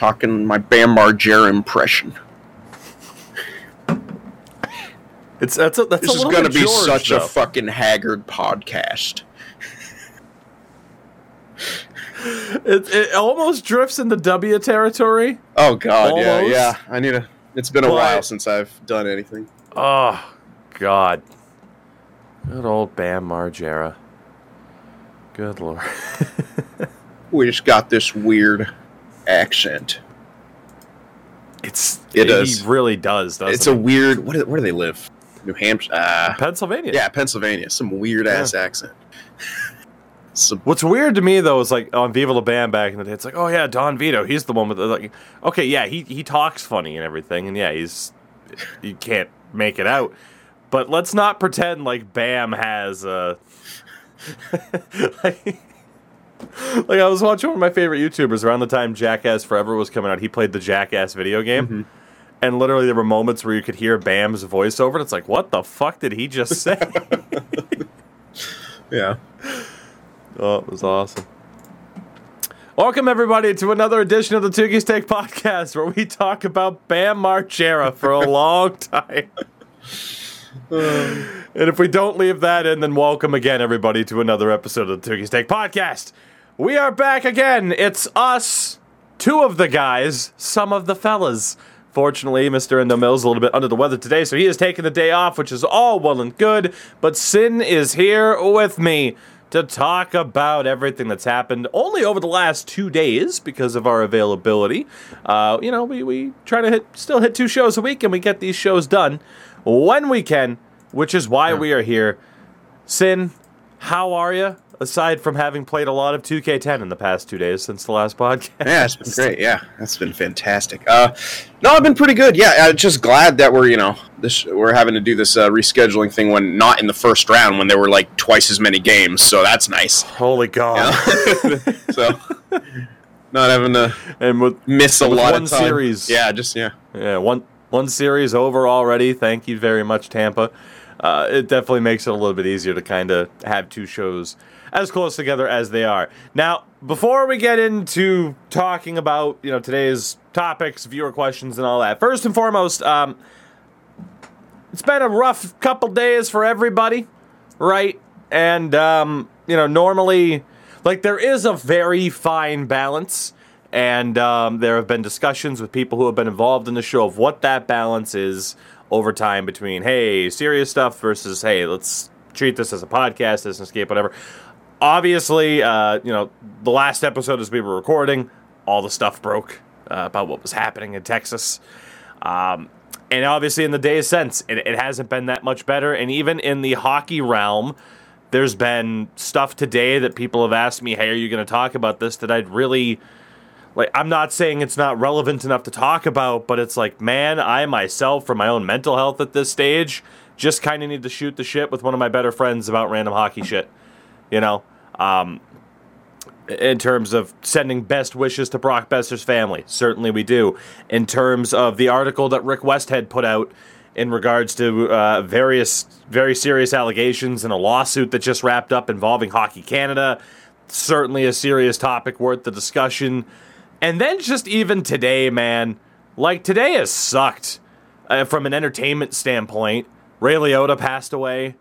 talking my Bam Margera impression. It's that's a, that's This is going to be George, such a fucking haggard podcast. it, it almost drifts into W territory. Oh god, yeah, yeah. I need a. It's been a But- while since I've done anything. Oh God, good old Bam Margera. Good lord. We just got this weird accent. It's It he is. really does. Doesn't It's a it? weird. What? do- Where do they live? New Hampshire. Uh, Pennsylvania. yeah, Pennsylvania. Some weird ass accent. Some, What's weird to me though is like on Viva La Bam back in the day, it's like, oh yeah, Don Vito, he's the one with the like, okay, yeah, he he talks funny and everything, and yeah, he's you can't make it out, but let's not pretend like Bam has uh like, like I was watching one of my favorite YouTubers around the time Jackass Forever was coming out. He played the Jackass video game. Mm-hmm. And literally, there were moments where you could hear Bam's voiceover, and it's like, what the fuck did he just say? yeah. Oh, it was awesome. Welcome, everybody, to another edition of the Tukey Steak Podcast, where we talk about Bam Margera for a long time. and if we don't leave that in, then welcome again, everybody, to another episode of the Tukey Steak Podcast. We are back again. It's us, two of the guys, some of the fellas. Fortunately, Mr. Endo Mills is a little bit under the weather today, so he is taking the day off, which is all well and good. But Sin is here with me to talk about everything that's happened only over the last two days because of our availability. Uh, you know, we, we try to hit, still hit two shows a week, and we get these shows done when we can, which is why we are here. Sin, how are you? Aside from having played a lot of 2K10 in the past two days since the last podcast. Yeah, it's been great. Yeah, that's been fantastic. Uh, no, I've been pretty good. Yeah, I'm just glad that we're you know this we're having to do this uh, rescheduling thing when not in the first round when there were like twice as many games. So that's nice. Holy God. so not having to And with miss a lot one of time. series. Yeah, just yeah. yeah, one one series over already. Thank you very much, Tampa. Uh, it definitely makes it a little bit easier to kind of have two shows as close together as they are. Now, before we get into talking about you know today's topics, viewer questions, and all that, first and foremost, um, it's been a rough couple days for everybody, right? And um, you know, normally, like there is a very fine balance, and um, there have been discussions with people who have been involved in the show of what that balance is over time between hey, serious stuff versus hey, let's treat this as a podcast, as an escape, whatever. Obviously, uh, you know, the last episode as we were recording, all the stuff broke uh, about what was happening in Texas. Um, and obviously, in the days since, it, it hasn't been that much better. And even in the hockey realm, there's been stuff today that people have asked me, "Hey, are you going to talk about this?" That I'd really like. I'm not saying it's not relevant enough to talk about, but it's like, man, I myself, for my own mental health at this stage, just kind of need to shoot the shit with one of my better friends about random hockey shit. You know, um, in terms of sending best wishes to Brock Besser's family. Certainly we do. In terms of the article that Rick Westhead put out in regards to uh, various very serious allegations in a lawsuit that just wrapped up involving Hockey Canada. Certainly a serious topic worth the discussion. And then just even today, man, like today has sucked uh, from an entertainment standpoint. Ray Liotta passed away,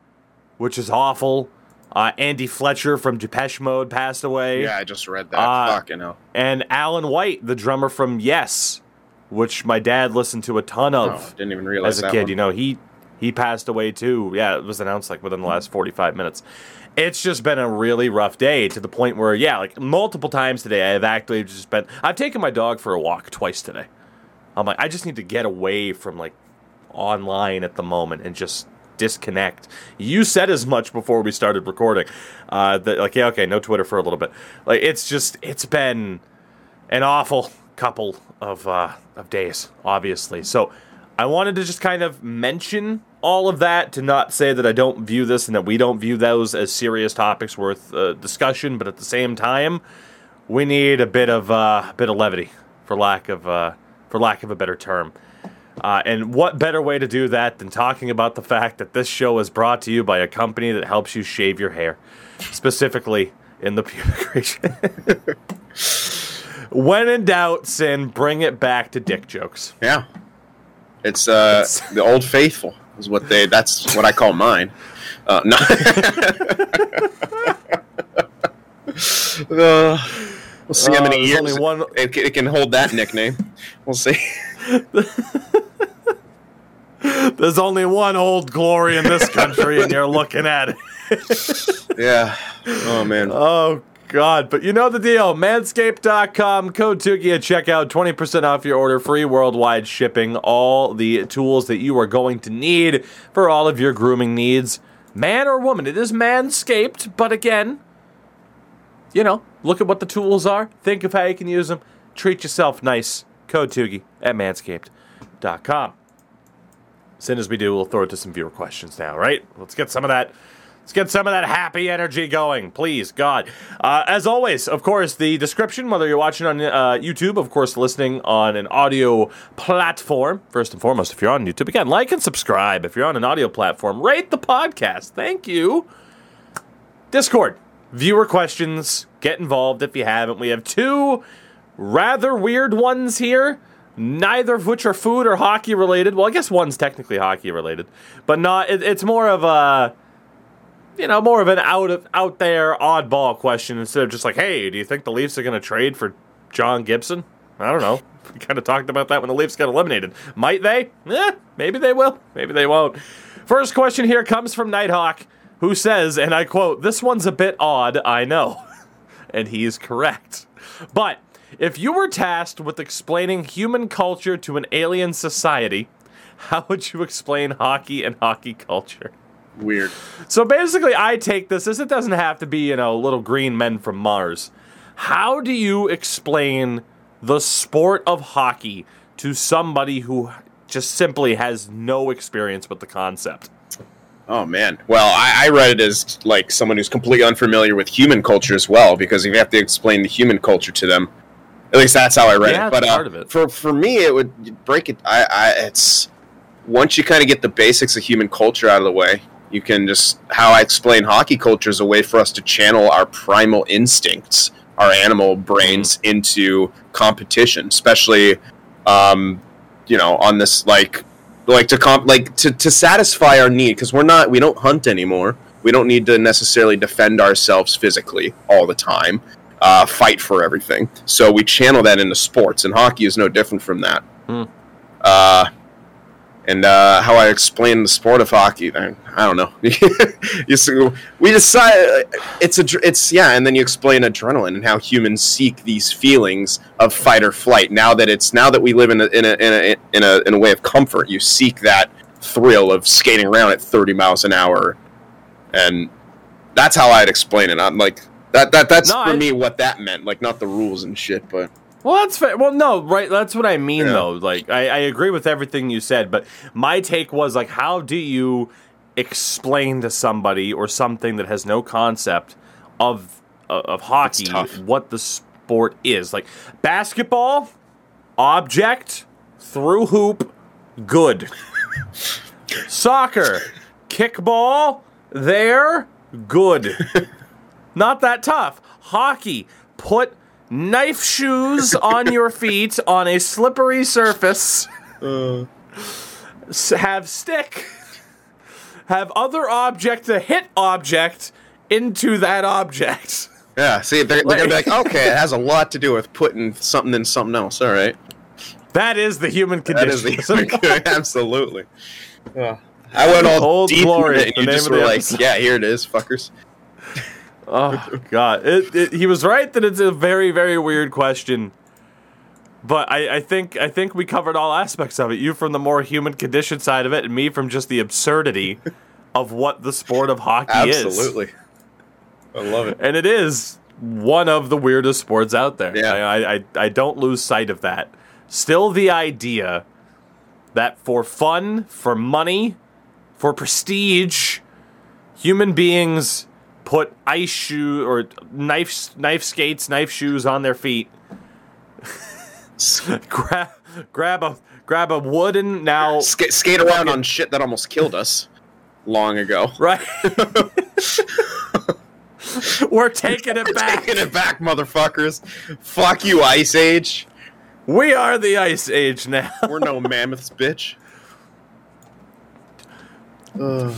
which is awful. Uh, Andy Fletcher from Depeche Mode passed away. Yeah, I just read that. Uh, Fuck, you know. And Alan White, the drummer from Yes, which my dad listened to a ton Oh, of didn't even realize as a that kid. one. You know, he he passed away too. Yeah, it was announced like within the last 45 minutes. It's just been a really rough day to the point where, yeah, like multiple times today, I've actually just been. I've taken my dog for a walk twice today. I'm like, I just need to get away from like online at the moment and just disconnect. You said as much before we started recording. Uh, that like, yeah, okay, no Twitter for a little bit. Like, it's just, it's been an awful couple of uh, of days, obviously. So I wanted to just kind of mention all of that to not say that I don't view this and that we don't view those as serious topics worth uh, discussion, but at the same time, we need a bit of uh, a bit of levity, for lack of uh, for lack of a better term. Uh, and what better way to do that than talking about the fact that this show is brought to you by a company that helps you shave your hair, specifically in the pubic region. when in doubt, sin, bring it back to dick jokes. Yeah, it's uh, the old faithful is what they. That's what I call mine. Uh, no. uh, we'll see how Uh, many years only one- it, it can hold that nickname. We'll see. There's only one old glory in this country, and you're looking at it. Yeah. Oh man. Oh God! But you know the deal. Manscaped.com code Tuki at checkout, twenty percent off your order, free worldwide shipping. All the tools that you are going to need for all of your grooming needs, man or woman. It is Manscaped, but again, you know, look at what the tools are. Think of how you can use them. Treat yourself nice. Code Tugi at Manscaped.com. As soon as we do, we'll throw it to some viewer questions now, right? Let's get some of that. Let's get some of that happy energy going, please, God. Uh, as always, of course, the description, whether you're watching on uh, YouTube, of course, listening on an audio platform. First and foremost, if you're on YouTube, again, like and subscribe. If you're on an audio platform, rate the podcast. Thank you. Discord, viewer questions. Get involved if you haven't. We have two rather weird ones here. Neither of which are food or hockey related. Well, I guess one's technically hockey related, but not. It, it's more of a, you know, more of an out of out there oddball question instead of just like, hey, do you think the Leafs are going to trade for John Gibson? I don't know. We kind of talked about that when the Leafs got eliminated. Might they? Eh, maybe they will. Maybe they won't. First question here comes from Nighthawk, who says, and I quote, "This one's a bit odd, I know," and he's correct. But if you were tasked with explaining human culture to an alien society, how would you explain hockey and hockey culture? Weird. So basically, I take this as it doesn't have to be, you know, little green men from Mars. How do you explain the sport of hockey to somebody who just simply has no experience with the concept? Oh man. Well, I, I read it as like someone who's completely unfamiliar with human culture as well, because you have to explain the human culture to them. At least that's how I read Yeah, it. But uh, part of it. for for me, it would break it. I, I it's once you kind of get the basics of human culture out of the way, you can just how I explain hockey culture is a way for us to channel our primal instincts, our animal brains Mm-hmm. into competition, especially um, you know on this like like to comp like to, to satisfy our need because we're not we don't hunt anymore we don't need to necessarily defend ourselves physically all the time uh, fight for everything so we channel that into sports and hockey is no different from that Hmm. uh, and uh, how I explain the sport of hockey, I, I don't know. you see, we decide it's a it's yeah, and then you explain adrenaline and how humans seek these feelings of fight or flight. Now that it's now that we live in a in a in a in a, in a way of comfort, you seek that thrill of skating around at 30 miles an hour, and that's how I'd explain it. I'm like that that that's No, for I- me what that meant, like not the rules and shit, but Well, that's fair. Well, no, right. That's what I mean, Yeah. though. Like, I, I agree with everything you said, but my take was like, how do you explain to somebody or something that has no concept of uh, of hockey what the sport is? Like basketball, object through hoop, good. Soccer, kickball, there, good. Not that tough. Hockey, put knife shoes on your feet on a slippery surface. Uh. S- have stick. Have other object to hit object into that object. yeah. See, they're, they're gonna be like, okay, it has a lot to do with putting something in something else. All right. That is the human condition. is the absolutely. I went all Old deep Glory, into it, and you just were like, episode. "Yeah, here it is, fuckers." Oh God! It, it, he was right that it's a very, very weird question. But I, I think I think we covered all aspects of it. You from the more human condition side of it, and me from just the absurdity of what the sport of hockey is. Absolutely, I love it. and it is one of the weirdest sports out there. Yeah. I, I, I don't lose sight of that. Still, the idea that for fun, for money, for prestige, human beings put ice shoe or knife knife skates, knife shoes on their feet. grab grab a grab a wooden now Sk- skate around on shit that almost killed us long ago. right. We're taking it back. Taking it back, motherfuckers. Fuck you, Ice Age. We are the Ice Age now. We're no mammoths, bitch. Ugh.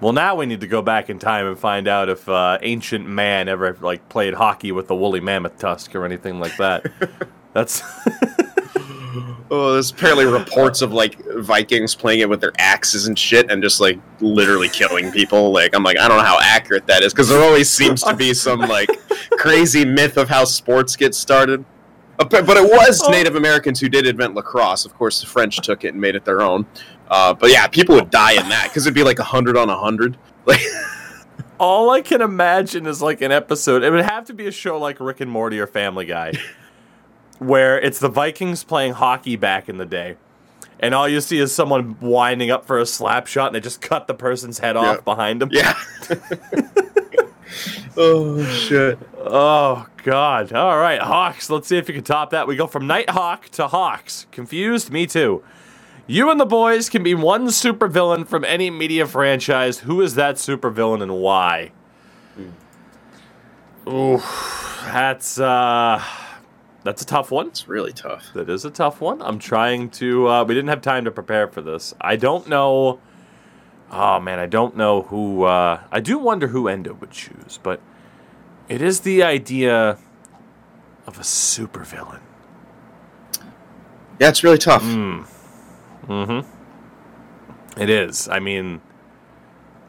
Well, now we need to go back in time and find out if uh, ancient man ever like played hockey with a woolly mammoth tusk or anything like that. That's Oh, there's apparently reports of like Vikings playing it with their axes and shit, and just like literally killing people. Like I'm like, I don't know how accurate that is because there always seems to be some like crazy myth of how sports get started. But but it was Oh. Native Americans who did invent lacrosse. Of course, the French took it and made it their own. Uh, but yeah, people would die in that because it'd be like hundred on hundred. Like all I can imagine is like an episode. It would have to be a show like Rick and Morty or Family Guy, where it's the Vikings playing hockey back in the day, and all you see is someone winding up for a slap shot, and they just cut the person's head off behind them. yeah. oh shit. Oh God! All right, Hawks. Let's see if you can top that. We go from Nighthawk to Hawks. Confused? Me too. You and the boys can be one supervillain from any media franchise. Who is that supervillain and why? Ooh, that's uh, that's a tough one. It's really tough. That is a tough one. I'm trying to. Uh, we didn't have time to prepare for this. I don't know. Oh man, I don't know who. Uh, I do wonder who Endo would choose, but it is the idea of a supervillain. Yeah, it's really tough. It is. I mean,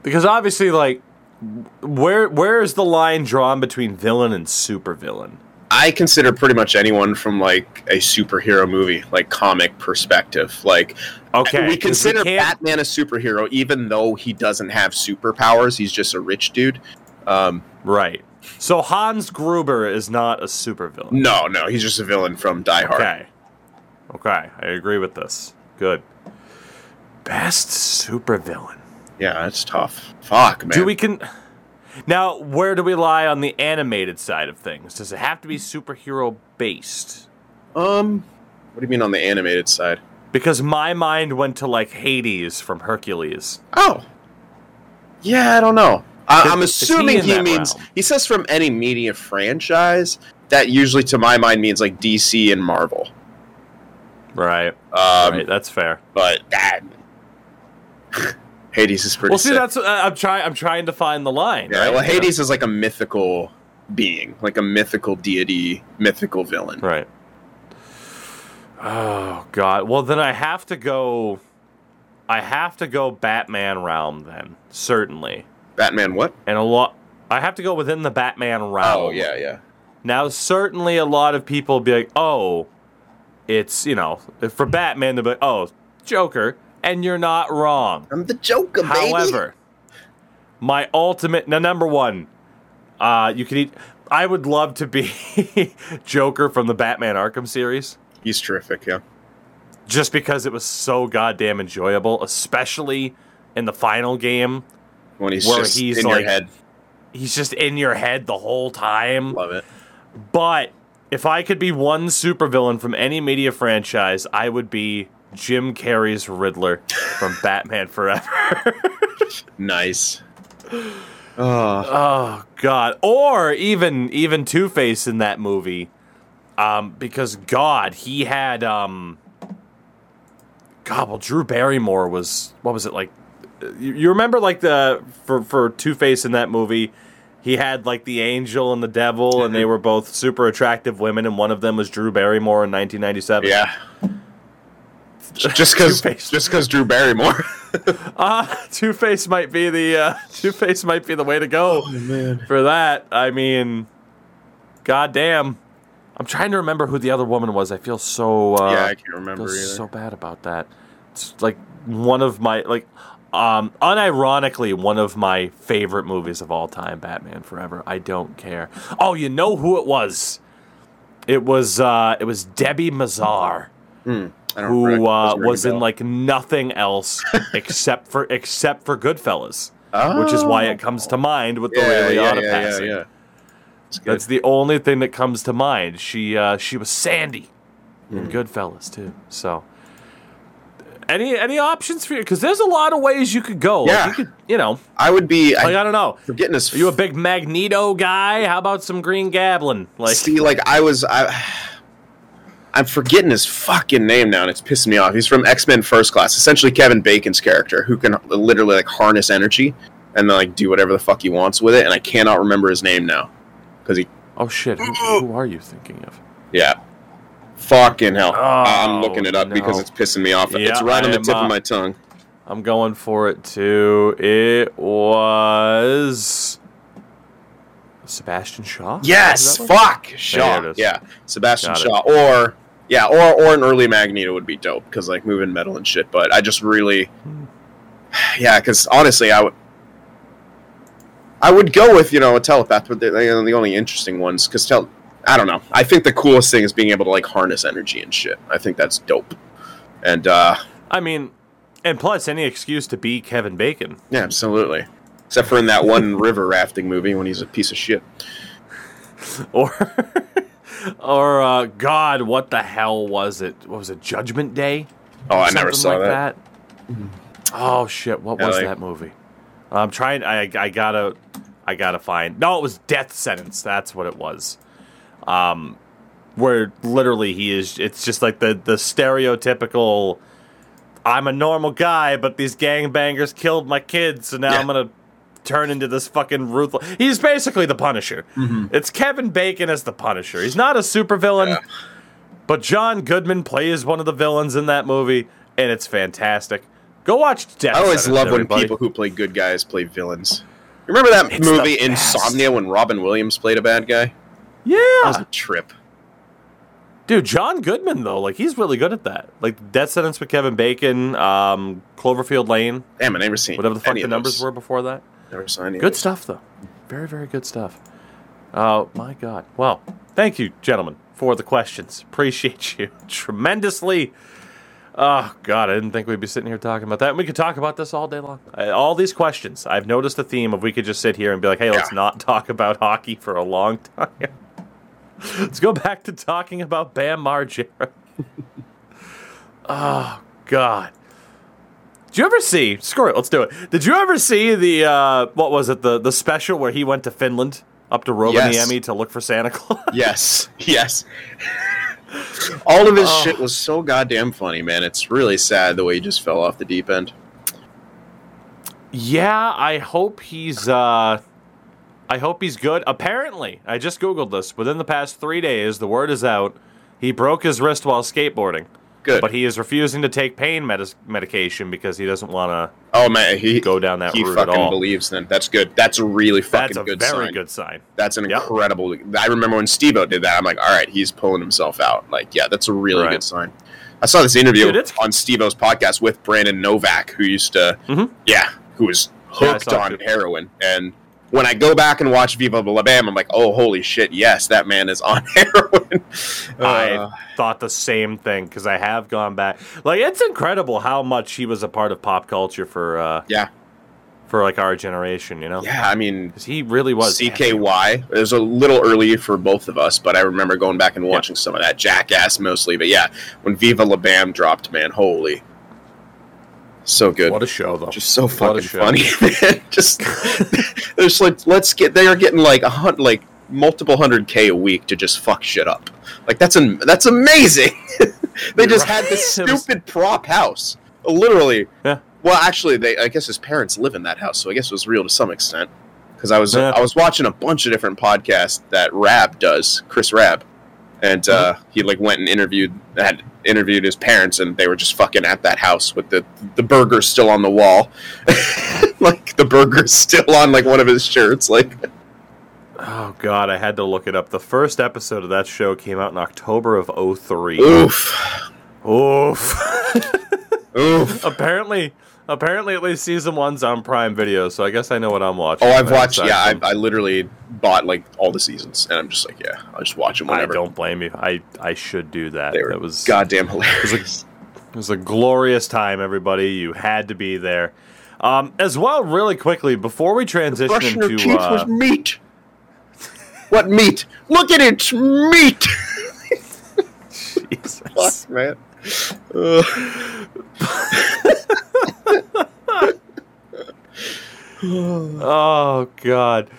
because obviously, like, where where is the line drawn between villain and supervillain? I consider pretty much anyone from like a superhero movie, like comic perspective. Like, Okay, we consider can't- Batman a superhero, even though he doesn't have superpowers. He's just a rich dude. Um, right. So Hans Gruber is not a supervillain. no, no, he's just a villain from Die Hard. Okay. Okay, I agree with this. Good. Best supervillain. Yeah, that's tough. Fuck, man. Do we can now? Where do we lie on the animated side of things? Does it have to be superhero based? Um, what do you mean on the animated side? Because my mind went to like Hades from Hercules. Oh, yeah, I don't know. I, I'm Is he assuming he, means realm? he says from any media franchise. That usually, to my mind, means like DC and Marvel. Right. Um, right. That's fair. but that Hades is pretty. Well, see, sick. that's uh, I'm trying. I'm trying to find the line. Yeah, right? well? Hades is like a mythical being, like a mythical deity, mythical villain. Right. Oh God. Well, then I have to go. I have to go Batman realm then, certainly, Batman, what? and a lot. I have to go within the Batman realm. Oh yeah, yeah. Now, certainly, a lot of people be like, "Oh, it's you know, for Batman to be, like, oh, Joker," and you're not wrong. I'm the Joker, baby. However, my ultimate now number one, uh, you can eat. I would love to be Joker from the Batman Arkham series, he's terrific. Yeah, just because it was so goddamn enjoyable, especially in the final game. when he's Where just he's in like- your head. He's just in your head the whole time. Love it. But if I could be one supervillain from any media franchise, I would be Jim Carrey's Riddler from Batman Forever. Nice. Oh, oh God! Or even even Two Face in that movie, um, because God, he had um, God. Well, Drew Barrymore was what was it like? You, you remember like the for for Two Face in that movie. He had like the angel and the devil, and they were both super attractive women, and one of them was Drew Barrymore in 1997. yeah. Just because, just because Drew Barrymore. Uh, Two Face might be the uh, Two Face might be the way to go man. for that. I mean, goddamn. I'm trying to remember who the other woman was. I feel so. Uh, yeah, I can't remember feel either. so bad about that. It's like one of my like, um, unironically one of my favorite movies of all time. Batman Forever. I don't care. Oh, you know who it was? It was uh, it was Debi Mazar Don't who uh, doesn't ring a was in like nothing else except for except for Goodfellas, which is why it comes to mind with the Oh. yeah, Ray yeah, Liotta yeah, yeah, passing. yeah. That's the only thing that comes to mind. She uh, she was Sandy in Hmm. Goodfellas too. So Any any options for you? Because there's a lot of ways you could go. Like, Yeah. you could, you know, I would be. like I, I don't know. forgetting his. Are you a big Magneto guy? How about some Green Goblin? Like, See, like I was, I, I'm forgetting his fucking name now, and it's pissing me off. He's from X Men First Class, essentially Kevin Bacon's character, who can literally like harness energy and then like do whatever the fuck he wants with it. And I cannot remember his name now because he, oh shit, who, who are you thinking of? yeah, fucking hell. I'm Oh, looking it up because it's pissing me off. Yeah, it's right on the tip uh, of my tongue. I'm going for it too. It was Sebastian Shaw. Yes, Is that what- fuck Shaw. Yeah, Sebastian Got it. Shaw, or yeah, or or an early Magneto would be dope because like moving metal and shit. But I just really, yeah, because honestly, I would. I would go with you know a telepath, but they're, they're the only interesting ones because tel- I don't know. I think the coolest thing is being able to like harness energy and shit. I think that's dope. And uh I mean, and plus any excuse to be Kevin Bacon. yeah, absolutely. Except for in that one river rafting movie when he's a piece of shit. or or uh, God, what the hell was it? What was it? Judgment Day? Oh, I never saw like that. Oh shit! What Yeah, was like- that movie? I'm trying. I I gotta I gotta find. No, it was Death Sentence. That's what it was. Um, where literally he is. It's just like the the stereotypical. I'm a normal guy, but these gangbangers killed my kids, so now Yeah. I'm gonna turn into this fucking ruthless. He's basically the Punisher. It's Kevin Bacon as the Punisher. He's not a supervillain, Yeah. but John Goodman plays one of the villains in that movie, and it's fantastic. Go watch Death I always Sentence, love when everybody. people who play good guys play villains. Remember that It's movie. Insomnia when Robin Williams played a bad guy? Yeah, That was a trip. dude, John Goodman though, like he's really good at that. Like Death Sentence with Kevin Bacon, um, Cloverfield Lane, Damn, I never seen whatever the fuck the numbers those. were before that. Never any. Good stuff though, very very good stuff. Oh my god. Well, thank you, gentlemen, for the questions. Appreciate you tremendously. Oh god, I didn't think we'd be sitting here talking about that. We could talk about this all day long. All these questions. I've noticed a theme of we could just sit here and be like, "Hey, let's not talk about hockey for a long time." let's go back to talking about Bam Margera. oh god. Did you ever see? Screw it. Let's do it. Did you ever see the uh, what was it the the special where he went to Finland up to Rovaniemi Yes. to look for Santa Claus? Yes, yes. All of his Oh. shit was so goddamn funny, man. It's really sad the way he just fell off the deep end. Yeah, I hope he's uh I hope he's good. Apparently, I just googled this. Within the past 3 days, the word is out. He broke his wrist while skateboarding, Good. but he is refusing to take pain medis- medication because he doesn't want to oh man, he go down that he route at fucking all. believes. Then that's good. That's a really fucking That's a good very sign. good sign. That's an Yep. incredible. I remember when Steve-O did that. I'm like, all right, he's pulling himself out. Like, yeah, that's a really Right. good sign. I saw this interview Dude, it's- on Steve-O's podcast with Brandon Novak, who used to, Mhm. yeah, who was Yeah, I hooked saw it on too. heroin. And when I go back and watch Viva La Bam, I'm like, oh, holy shit, yes, that man is on heroin. Uh, I thought the same thing because I have gone back. Like it's incredible how much he was a part of pop culture for uh yeah, for like our generation, you know? yeah. I mean, he really was CKY. It was a little early for both of us, but I remember going back and watching some of that Jackass mostly. But yeah, when Viva La Bam dropped, man, holy, so good. What a show though. just so fucking funny. Just there's like let's get they are getting like a hunt like multiple hundred k a week to just fuck shit up. Like that's an that's amazing. they just had this Right. It was- stupid prop house, literally. Yeah. Well, actually, they I guess his parents live in that house, so I guess it was real to some extent. Because I was Yeah. I was watching a bunch of different podcasts that Raab does, Chris Raab, and uh, Mm-hmm. he like went and interviewed had interviewed his parents, and they were just fucking at that house with the the burger still on the wall, like the burger's still on like one of his shirts, like Oh god, I had to look it up. The first episode of that show came out in October of 03. oof, Oof. oof. apparently apparently at least season one's on Prime Video, so I guess I know what I'm watching. Oh, I've watched. Yeah, I, I literally bought like all the seasons, and I'm just like, yeah, I'll just watch them I whenever. don't blame you. I I should do that. They were That was goddamn hilarious. It was a glorious time, everybody. You had to be there. Um, as well, really quickly before we transition her into teeth uh, was meat. What meat? Look at it, it's meat. Jesus. Fuck, man. Uh. Oh god.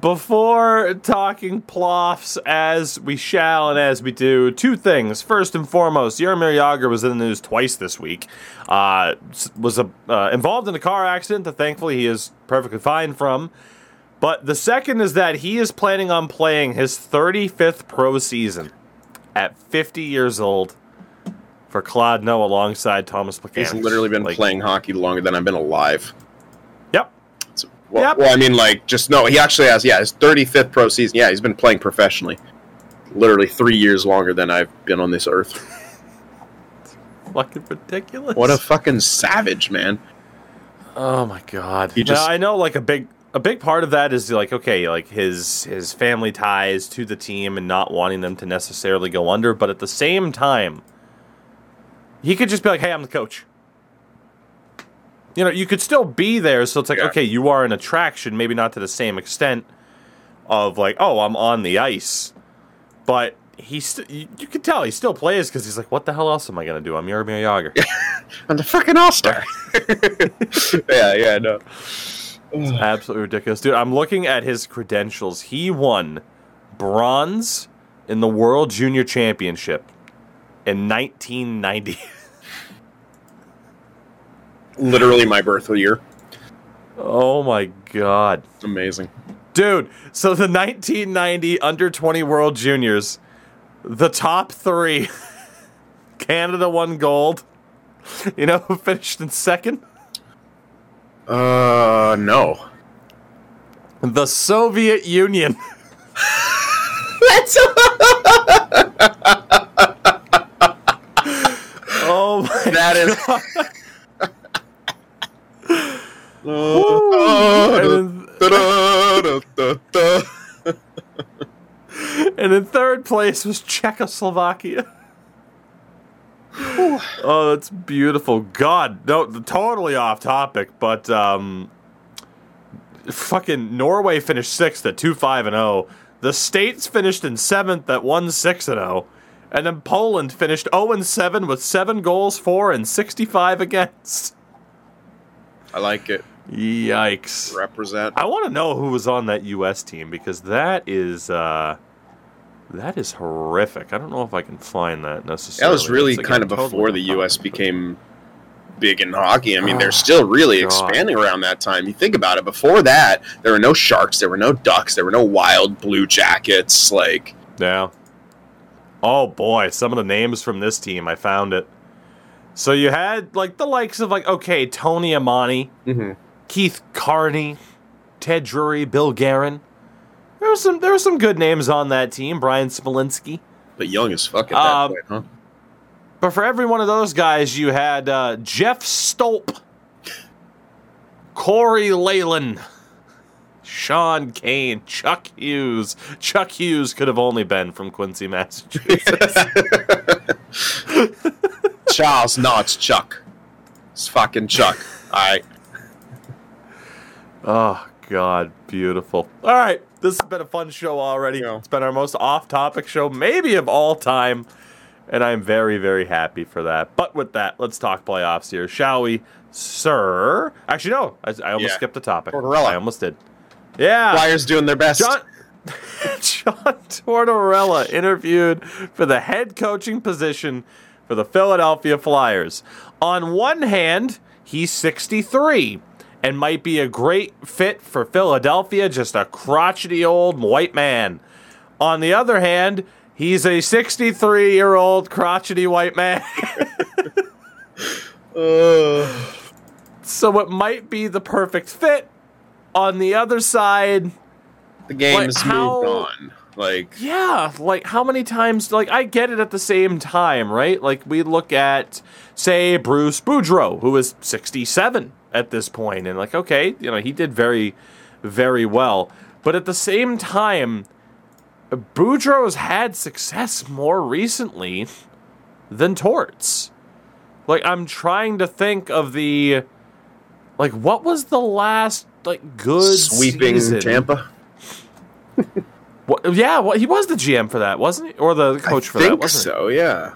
Before talking ploffs as we shall and as we do two things. First and foremost Jaromir Jagr was in the news twice this week. Uh, was a, uh, involved in a car accident that thankfully he is perfectly fine from. But the second is that he is planning on playing his 35th pro season at 50 years old for Kladno alongside Tomas Plekanec. He's literally been Like, playing hockey longer than I've been alive. Yep. So, well, Yep. well, I mean, like, just no. He actually has, yeah, his 35th pro season. Yeah, he's been playing professionally, literally three years longer than I've been on this earth. Fucking ridiculous. What a fucking savage, man! Oh my god! He just- now, I know like a big a big part of that is like okay, like his his family ties to the team and not wanting them to necessarily go under, but at the same time, he could just be like, "Hey, I'm the coach." You know, you could still be there, so it's like, Yeah. okay, you are an attraction, maybe not to the same extent of like, oh, I'm on the ice, but he st- you, you could tell he still plays because he's like, what the hell else am I gonna do? I'm Jaromir Jagr. I'm the fucking all star. yeah, yeah, no. Absolutely ridiculous. Dude, I'm looking at his credentials. He won bronze in the World Junior Championship in 1990. Literally my birth year. oh my god. Amazing. Dude, so the 1990 under 20 World Juniors, the top 3 Canada won gold. You know who finished in second? Uh, no. The Soviet Union. That's Oh my that is. and in third place was Czechoslovakia. oh, that's beautiful. God, no, totally off topic, but um, fucking Norway finished sixth at two five and zero. The states finished in seventh at one six and zero, and then Poland finished zero and seven with seven goals for and sixty five against. I like it. Yikes! Represent. I want to know who was on that U.S. team because that is uh, that is horrific. I don't know if I can find that necessarily. That was really again, kind of totally before the U.S. became big in hockey. I mean, Oh, they're still really God. expanding around that time. You think about it. Before that, there were no Sharks, there were no Ducks, there were no Wild Blue Jackets. Like, Yeah. Oh boy, some of the names from this team, I found it. So you had like the likes of like okay, Tony Amonte, Mhm. Keith Carney, Ted Drury, Bill Guerin. There was some there were some good names on that team. Bryan Smolinski. but young as fuck at that Um, point, huh? But for every one of those guys, you had uh, Jeff Stolp, Corey Leyland, Sean Kane, Chuck Hughes. Chuck Hughes could have only been from Quincy, Massachusetts. Charles, no, it's Chuck. It's fucking Chuck. All right. oh, God, beautiful. All right, this has been a fun show already. Yeah. It's been our most off topic show, maybe of all time. And I'm very, very happy for that. But with that, let's talk playoffs here, shall we, sir? Actually, no, I, I almost Yeah. skipped the topic. Tortorella. I almost did. Yeah. Flyers doing their best. John John Tortorella interviewed for the head coaching position for the Philadelphia Flyers. On one hand, he's 63 and might be a great fit for Philadelphia, just a crotchety old white man. On the other hand, he's a 63 year old crotchety white man. Uh, so it might be the perfect fit. On the other side, the game's Like, how- moved on. Like, Yeah, like how many times? Like I get it at the same time, right? Like we look at, say, Bruce Boudreau, who is sixty-seven at this point, and like, okay, you know, he did very, very well. But at the same time, Boudreau has had success more recently than Torts. Like I'm trying to think of the, like, what was the last like good sweeping season? Tampa. What, yeah, well, he was the GM for that, wasn't he? Or the coach I for that, wasn't so. Yeah.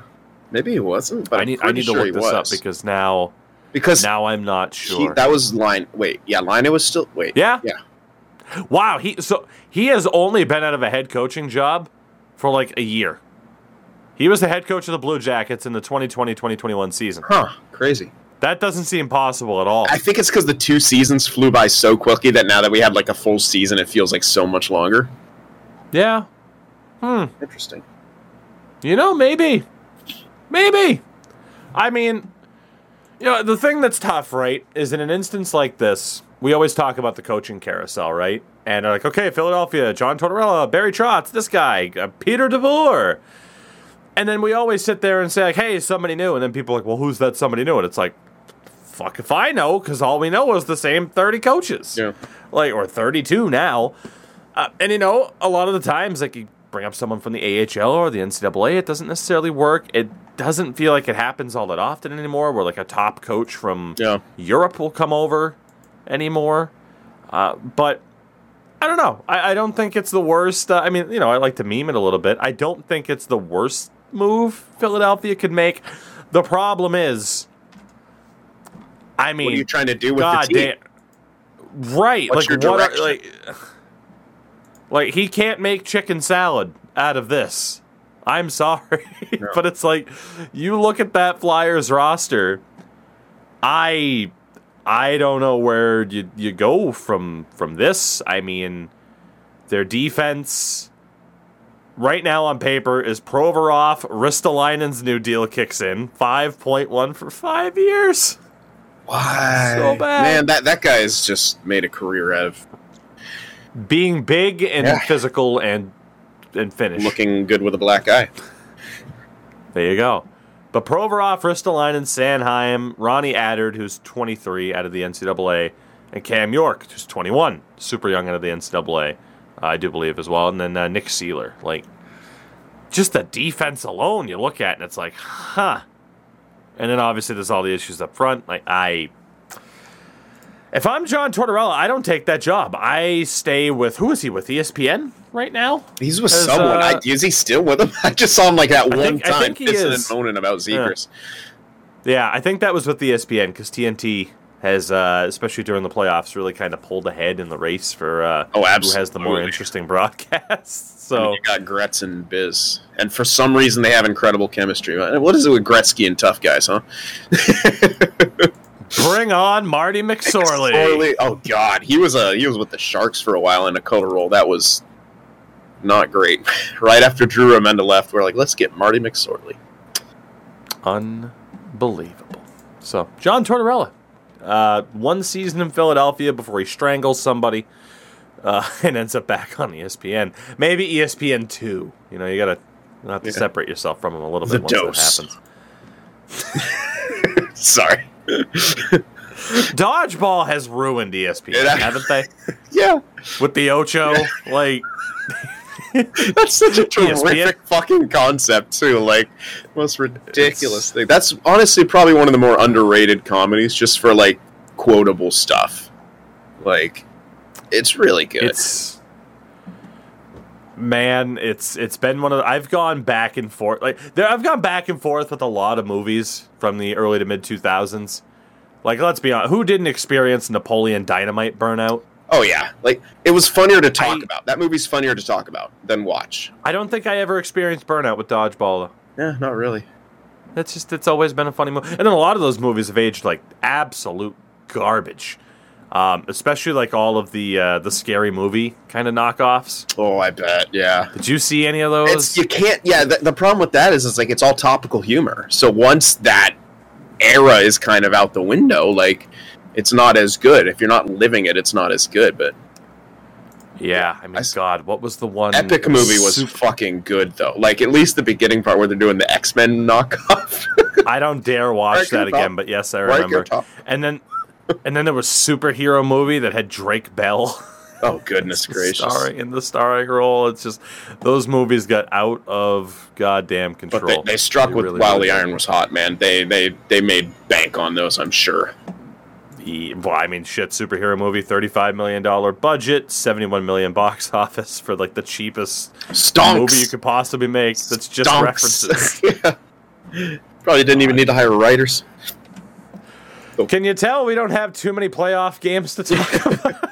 Maybe he wasn't, but he? I need I need to sure look he this up because now because Now I'm not he- sure. that was line. Wait, yeah, Line was still. Wait, Yeah? yeah. wow, he so he has only been out of a head coaching job for like a year. He was the head coach of the Blue Jackets in the 2020-2021 season. Huh? Crazy. That doesn't seem possible at all. I think it's because the two seasons flew by so quickly that now that we had like a full season, it feels like so much longer. yeah. Hmm. Interesting. You know, maybe. Maybe. I mean, you know, the thing that's tough, right, is in an instance like this, we always talk about the coaching carousel, right? And they're like, okay, Philadelphia, John Tortorella, Barry Trotz, this guy, uh, Peter DeBoer. And then we always sit there and say, like, hey, somebody new. And then people are like, well, who's that somebody new? And it's like, fuck if I know, because all we know is the same 30 coaches. Yeah. Like, or 32 now. Uh, and, you know, a lot of the times, like, you bring up someone from the AHL or the NCAA, it doesn't necessarily work. It doesn't feel like it happens all that often anymore, where, like, a top coach from Yeah. Europe will come over anymore. Uh, but I don't know. I, I don't think it's the worst. Uh, I mean, you know, I like to meme it a little bit. I don't think it's the worst move Philadelphia could make. The problem is, I mean, What are you trying to do with God the team? damn. Right. What's like what are, like like he can't make chicken salad out of this. I'm sorry. but it's like you look at that Flyers roster, I I don't know where you you go from from this. I mean, their defense right now on paper is Provorov, Ristolainen's new deal kicks in, 5.1 for 5 years. Why? So bad. Man, that that guy has just made a career out of being big and Yeah. physical and and finish. looking good with a black eye. There you go. But Provorov, Ristolainen, Sanheim, Ronnie Attard, who's 23 out of the NCAA, and Cam York, who's 21, super young out of the NCAA, I do believe as well, and then uh, Nick Seeler. Like, just the defense alone, you look at, and it's like, huh. And then obviously there's all the issues up front. Like, I. If I'm John Tortorella, I don't take that job. I stay with who is he with? ESPN right now? He's with someone. uh, I, is he still with him? I just saw him like that one think- I time think he pissing is. and moaning about Zegers. Yeah, I think that was with ESPN because TNT has, uh, especially during the playoffs, really kind of pulled ahead in the race for uh, Oh, who has the more absolutely. interesting broadcasts. I mean, So you got Gretz and Biz, and for some reason they have incredible chemistry. What is it with Gretzky and tough guys, huh? bring on Marty McSorley. Sorley- Oh God, he was a he was with the Sharks for a while in a Dakota role. That was not great. right after Drew Remenda left, we're like, let's get Marty McSorley. Unbelievable. So John Tortorella, uh, one season in Philadelphia before he strangles somebody. Uh, and ends up back on ESPN. Maybe ESPN two. You know, you gotta you have to Yeah. separate yourself from him a little The bit once dose. that happens. Sorry. Dodgeball has ruined ESPN, haven't they? Yeah, With the Ocho, like that's such a ESPN. terrific fucking concept too. Like, most ridiculous thing. That's honestly probably one of the more underrated comedies, just for like quotable stuff. Like, it's really good. it's man, it's it's been one of the, I've gone back and forth like there I've gone back and forth with a lot of movies from the early to mid two thousands. Like let's be honest, who didn't experience Napoleon Dynamite burnout? Oh yeah, like it was funnier to talk I- about. That movie's funnier to talk about than watch. I don't think I ever experienced burnout with Dodgeball. Yeah, not really. That's just it's always been a funny movie, and then a lot of those movies have aged like absolute garbage. Um, especially like all of the uh, the scary movie kind of knockoffs. Oh, I bet. Yeah. Did you see any of those? It's you can't. Yeah, the, the problem with that is it's like it's all topical humor. So once that era is kind of out the window, like it's not as good. If you're not living it, it's not as good. But Yeah, I mean, I God, what was the one epic movie was super- fucking good though. Like at least the beginning part where they're doing the X Men knockoff. I don't dare watch that again, Top. but yes, I remember. And then, and then there was superhero movie that had Drake Bell oh goodness gracious! starring in the starring role. It's just those movies got out of goddamn But control. they, they struck They with really, while the iron was hot, man. They they they made bank on those. I'm sure. Well, I mean, shit, superhero movie, thirty-five million dollar budget, seventy-one million box office for like the cheapest Stonks. movie you could possibly make. That's just Stonks. references. yeah. Probably didn't even need to hire writers. Can you tell we don't have too many playoff games to talk about?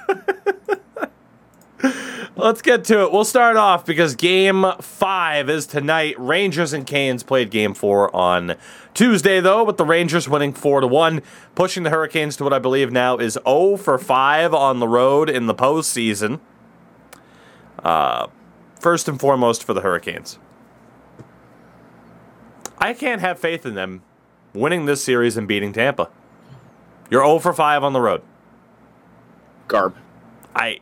Let's get to it. We'll start off because game five is tonight. Rangers and Canes played game four on Tuesday, though, with the Rangers winning four to one, pushing the Hurricanes to what I believe now is 0 for 5 on the road in the postseason. Uh, first and foremost for the Hurricanes. I can't have faith in them winning this series and beating Tampa. You're 0 for 5 on the road. Garb. I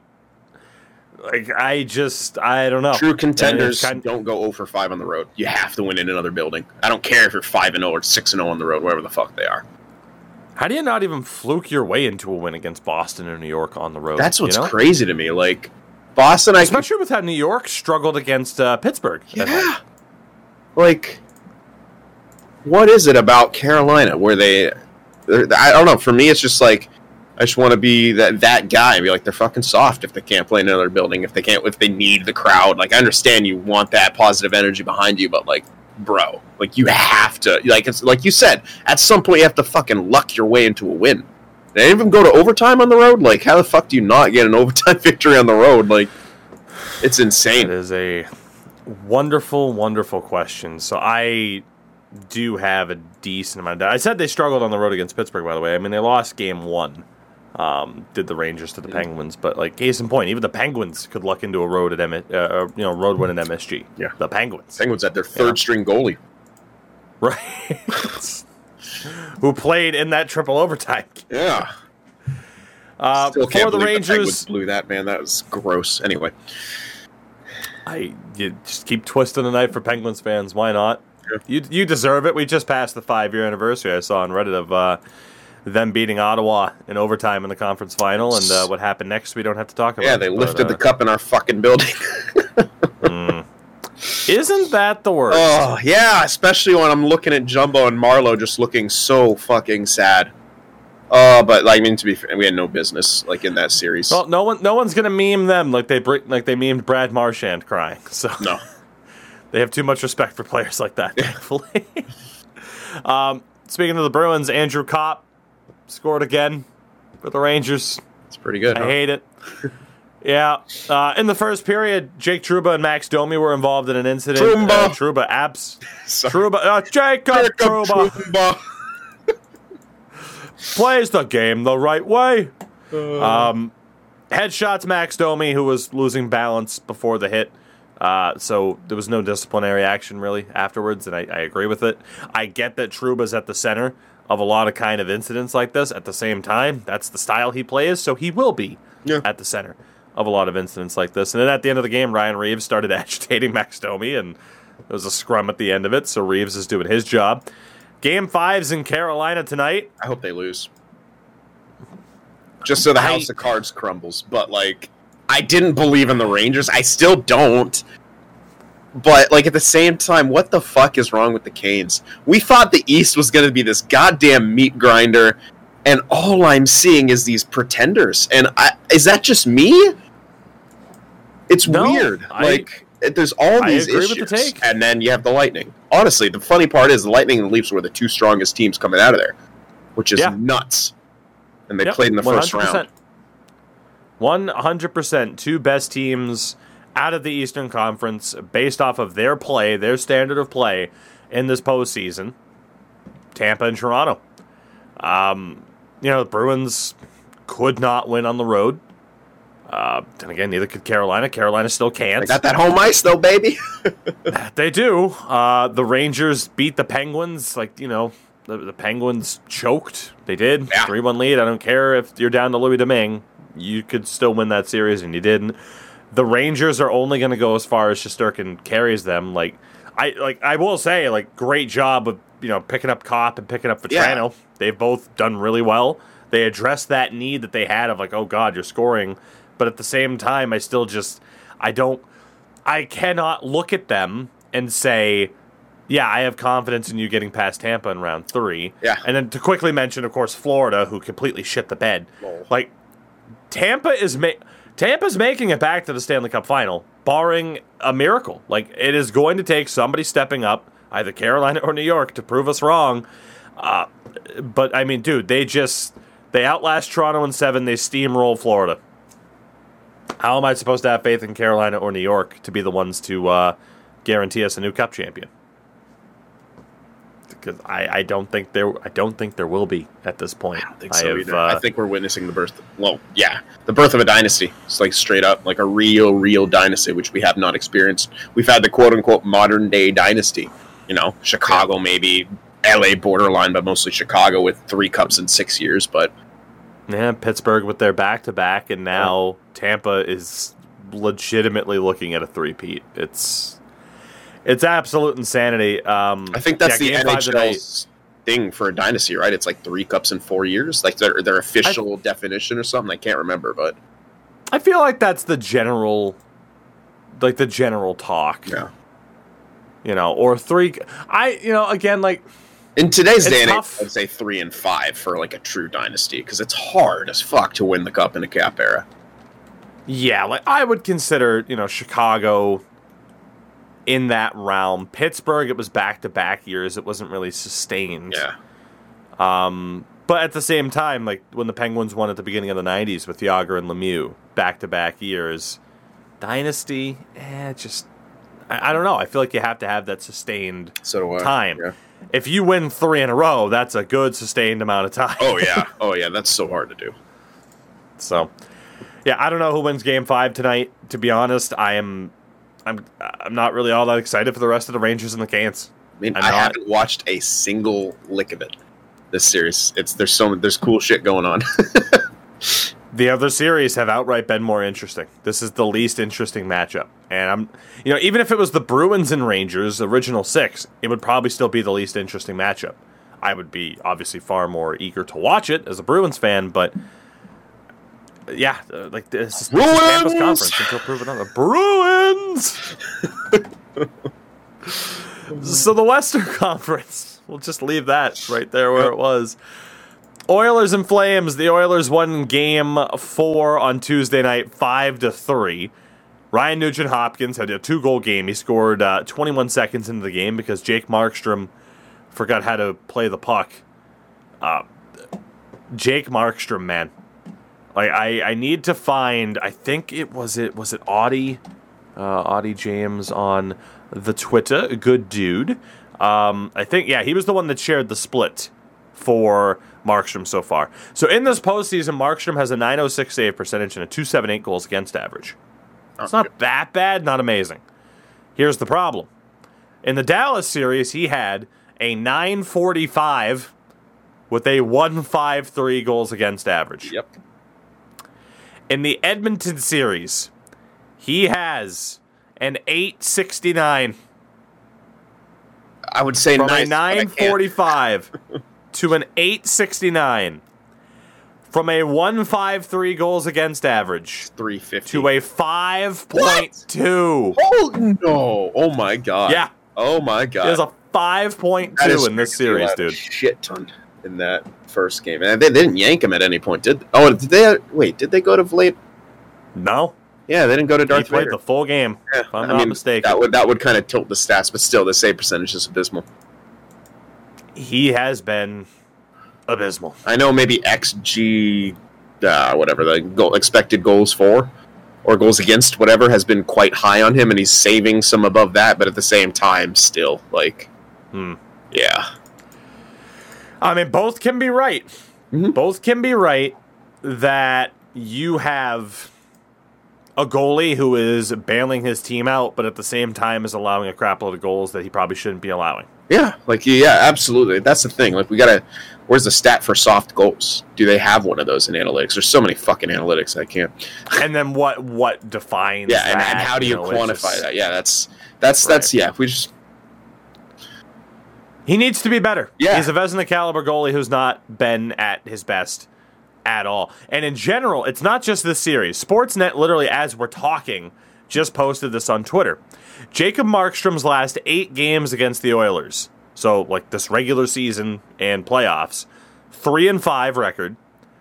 like I just I don't know. True contenders kind- don't go 0 for 5 on the road. You have to win in another building. I don't care if you're 5 and 0 or 6 and 0 on the road, wherever the fuck they are. How do you not even fluke your way into a win against Boston or New York on the road? That's what's you know? crazy to me. Like Boston, I Especially with how New York struggled against uh, Pittsburgh. yeah. Like, what is it about Carolina where they? I don't know. For me, it's just like I just want to be that that guy. and Be like they're fucking soft if they can't play in another building. If they can't, if they need the crowd. Like I understand you want that positive energy behind you, but like, bro, like you have to. Like it's like you said. At some point, you have to fucking luck your way into a win. They even go to overtime on the road. Like, how the fuck do you not get an overtime victory on the road? Like, it's insane. is a wonderful, wonderful question. So I do have a decent amount. Of, I said they struggled on the road against Pittsburgh. By the way, I mean they lost game one. Um, did the Rangers to the Penguins, but like case in point, even the Penguins could luck into a road at M- uh, uh, you know road win at MSG. Yeah. the Penguins, Penguins at their third string goalie. right? Who played in that triple overtime? Yeah. Uh, Still for the believe the Penguins Rangers, blew that man. That was gross. Anyway, I you just keep twisting the knife for Penguins fans. Why not? Yeah. You you deserve it. We just passed the five year anniversary. I saw on Reddit of uh, them beating Ottawa in overtime in the conference final, and uh, what happened next we don't have to talk about. yeah, they but, lifted uh, the cup in our fucking building. Isn't that the worst? oh yeah, especially when I'm looking at Jumbo and Marleau just looking so fucking sad. Oh, but like, I mean, to be fair, we had no business like in that series. Well, no one no one's gonna meme them like they like they memed Brad Marchand crying. So no, They have too much respect for players like that, thankfully. um, speaking of the Bruins, Andrew Copp scored again for the Rangers. it's pretty good. I huh? hate it. Yeah. Uh, in the first period, Jake Truba and Max Domi were involved in an incident. Trouba. Uh, Truba abs. Truba. Uh, Jacob, Jacob Truba Trouba. plays the game the right way. Uh. Um, headshots Max Domi, who was losing balance before the hit. Uh, so there was no disciplinary action really afterwards, and I, I agree with it. I get that Truba's at the center of a lot of kind of incidents like this. At the same time, that's the style he plays, so he will be Yeah. at the center of a lot of incidents like this. And then at the end of the game, Ryan Reaves started agitating Max Domi, and there was a scrum at the end of it. So Reaves is doing his job. Game five's in Carolina tonight. I hope they lose. Just so the I- house of cards crumbles. But like, I didn't believe in the Rangers. I still don't. But like at the same time, what the fuck is wrong with the Canes? We thought the East was going to be this goddamn meat grinder, and all I'm seeing is these pretenders. And I, is that just me? It's No, weird. I- like it- there's all I these issues, the take. and then you have the Lightning. Honestly, the funny part is the Lightning and the Leafs were the two strongest teams coming out of there, which is Yeah. nuts. And they Yep, played in the first round. One hundred percent, two best teams out of the Eastern Conference based off of their play, their standard of play in this postseason. Tampa and Toronto. Um, you know, the Bruins could not win on the road. Uh, then again, neither could Carolina. Carolina still can't. They got that home ice though, baby. They do. Uh, the Rangers beat the Penguins. Like, you know, the, the Penguins choked. They did. Yeah. 3 1 lead. I don't care if you're down to Louis Domingue. You could still win that series, and you didn't. The Rangers are only going to go as far as Shesterkin carries them. Like, I like I will say, like, great job of you know picking up Copp and picking up Yeah. Vatrano. They've both done really well. They addressed that need that they had of like, oh God, you're scoring. But at the same time, I still just I don't I cannot look at them and say, yeah, I have confidence in you getting past Tampa in round three. Yeah. And then to quickly mention, of course, Florida, who completely shit the bed. Lol. Like, Tampa is ma- Tampa's making it back to the Stanley Cup final, barring a miracle. Like, it is going to take somebody stepping up, either Carolina or New York, to prove us wrong. Uh, but I mean, dude, they just they outlast Toronto in seven. They steamroll Florida. How am I supposed to have faith in Carolina or New York to be the ones to uh, guarantee us a new Cup champion? Because I, I don't think there I don't think there will be at this point. I don't think so have, either. uh, I think we're witnessing the birth. Well, yeah, the birth of a dynasty. It's like straight up, like a real, real dynasty, which we have not experienced. We've had the quote unquote modern day dynasty. You know, Chicago maybe, L.A. borderline, but mostly Chicago with three cups in six years. But Yeah, Pittsburgh with their back to back, and now Tampa is legitimately looking at a three-peat. It's it's absolute insanity. Um, I think that's yeah, the Game five tonight- NHL's thing for a dynasty, right? It's like three cups in four years, like their their official definition or something. I can't remember, but I feel like that's the general, like the general talk. yeah. You know, or three. I you know again like In today's day and age. I'd say three and five for like a true dynasty because it's hard as fuck to win the cup in a cap era. yeah like I would consider you know Chicago in that realm. Pittsburgh it was back to back years. It wasn't really sustained. Yeah, Um, but at the same time, like when the Penguins won at the beginning of the '90s with Jagr and Lemieux, back-to-back years, dynasty, eh, just I, I don't know. I feel like you have to have that sustained so time. Yeah. If you win three in a row, that's a good sustained amount of time. Oh yeah, oh yeah, that's so hard to do. So, yeah, I don't know who wins Game Five tonight. To be honest, I am, I'm, I'm not really all that excited for the rest of the Rangers and the Canes. I mean, I'm I not- haven't watched a single lick of it. This series, it's there's so there's cool shit going on. The other series have outright been more interesting. This is the least interesting matchup. And I'm, you know, even if it was the Bruins and Rangers, original six, it would probably still be the least interesting matchup. I would be obviously far more eager to watch it as a Bruins fan, but yeah, uh, like this is, this is Bruins! conference until proven other. Bruins. so the Western Conference, we'll just leave that right there where it was. Oilers and Flames. The Oilers won game four on Tuesday night, five to three. Ryan Nugent Hopkins had a two goal game. He scored uh, 21 seconds into the game because Jake Markstrom forgot how to play the puck. Uh, Jake Markstrom, man, like I, I need to find. I think it was it was it Audie, uh, Audie James on the Twitter. Good dude. Um, I think yeah, he was the one that shared the split for Markstrom so far. So in this postseason, Markstrom has a 906 save percentage and a 278 goals against average. It's not that bad, not amazing. Here's the problem. In the Dallas series, he had a 945 with a 153 goals against average. yep. In the Edmonton series, he has an 869 I would say from nice, a but I can't. 945 to an 869 from a 153 goals against average Three fifty to a 5.2 Oh no! Oh my god! Yeah. Oh my god! there's a 5.2 in this series They had a dude Shit ton in that first game, and they, they didn't yank him at any point. Did oh? Did they? Wait, did they go to Vlad? no Yeah, they didn't go to he Darth played Vader. the full game yeah, if i'm I not mean, mistaken That would that would kind of tilt the stats, but still, the save percentage is abysmal. he has been abysmal I know maybe XG, uh, whatever the goal, expected goals for or goals against, whatever, has been quite high on him, and he's saving some above that. But at the same time, still like, Hmm. yeah, I mean, both can be right. Mhm. Both can be right that you have a goalie who is bailing his team out, but at the same time is allowing a crap load of goals that he probably shouldn't be allowing. yeah, like yeah, absolutely. That's the thing. Like we gotta. Where's the stat for soft goals? Do they have one of those in analytics? There's so many fucking analytics. I can't. and then what what defines Yeah, and, and how do you, know, quantify just- that? Yeah, that's that's Right. that's yeah. We just He needs to be better. Yeah. He's a Vezina caliber goalie who's not been at his best at all. And in general, it's not just this series. Sportsnet, literally, as we're talking, just posted this on Twitter. Jacob Markstrom's last eight games against the Oilers, so like this regular season and playoffs, three and five record,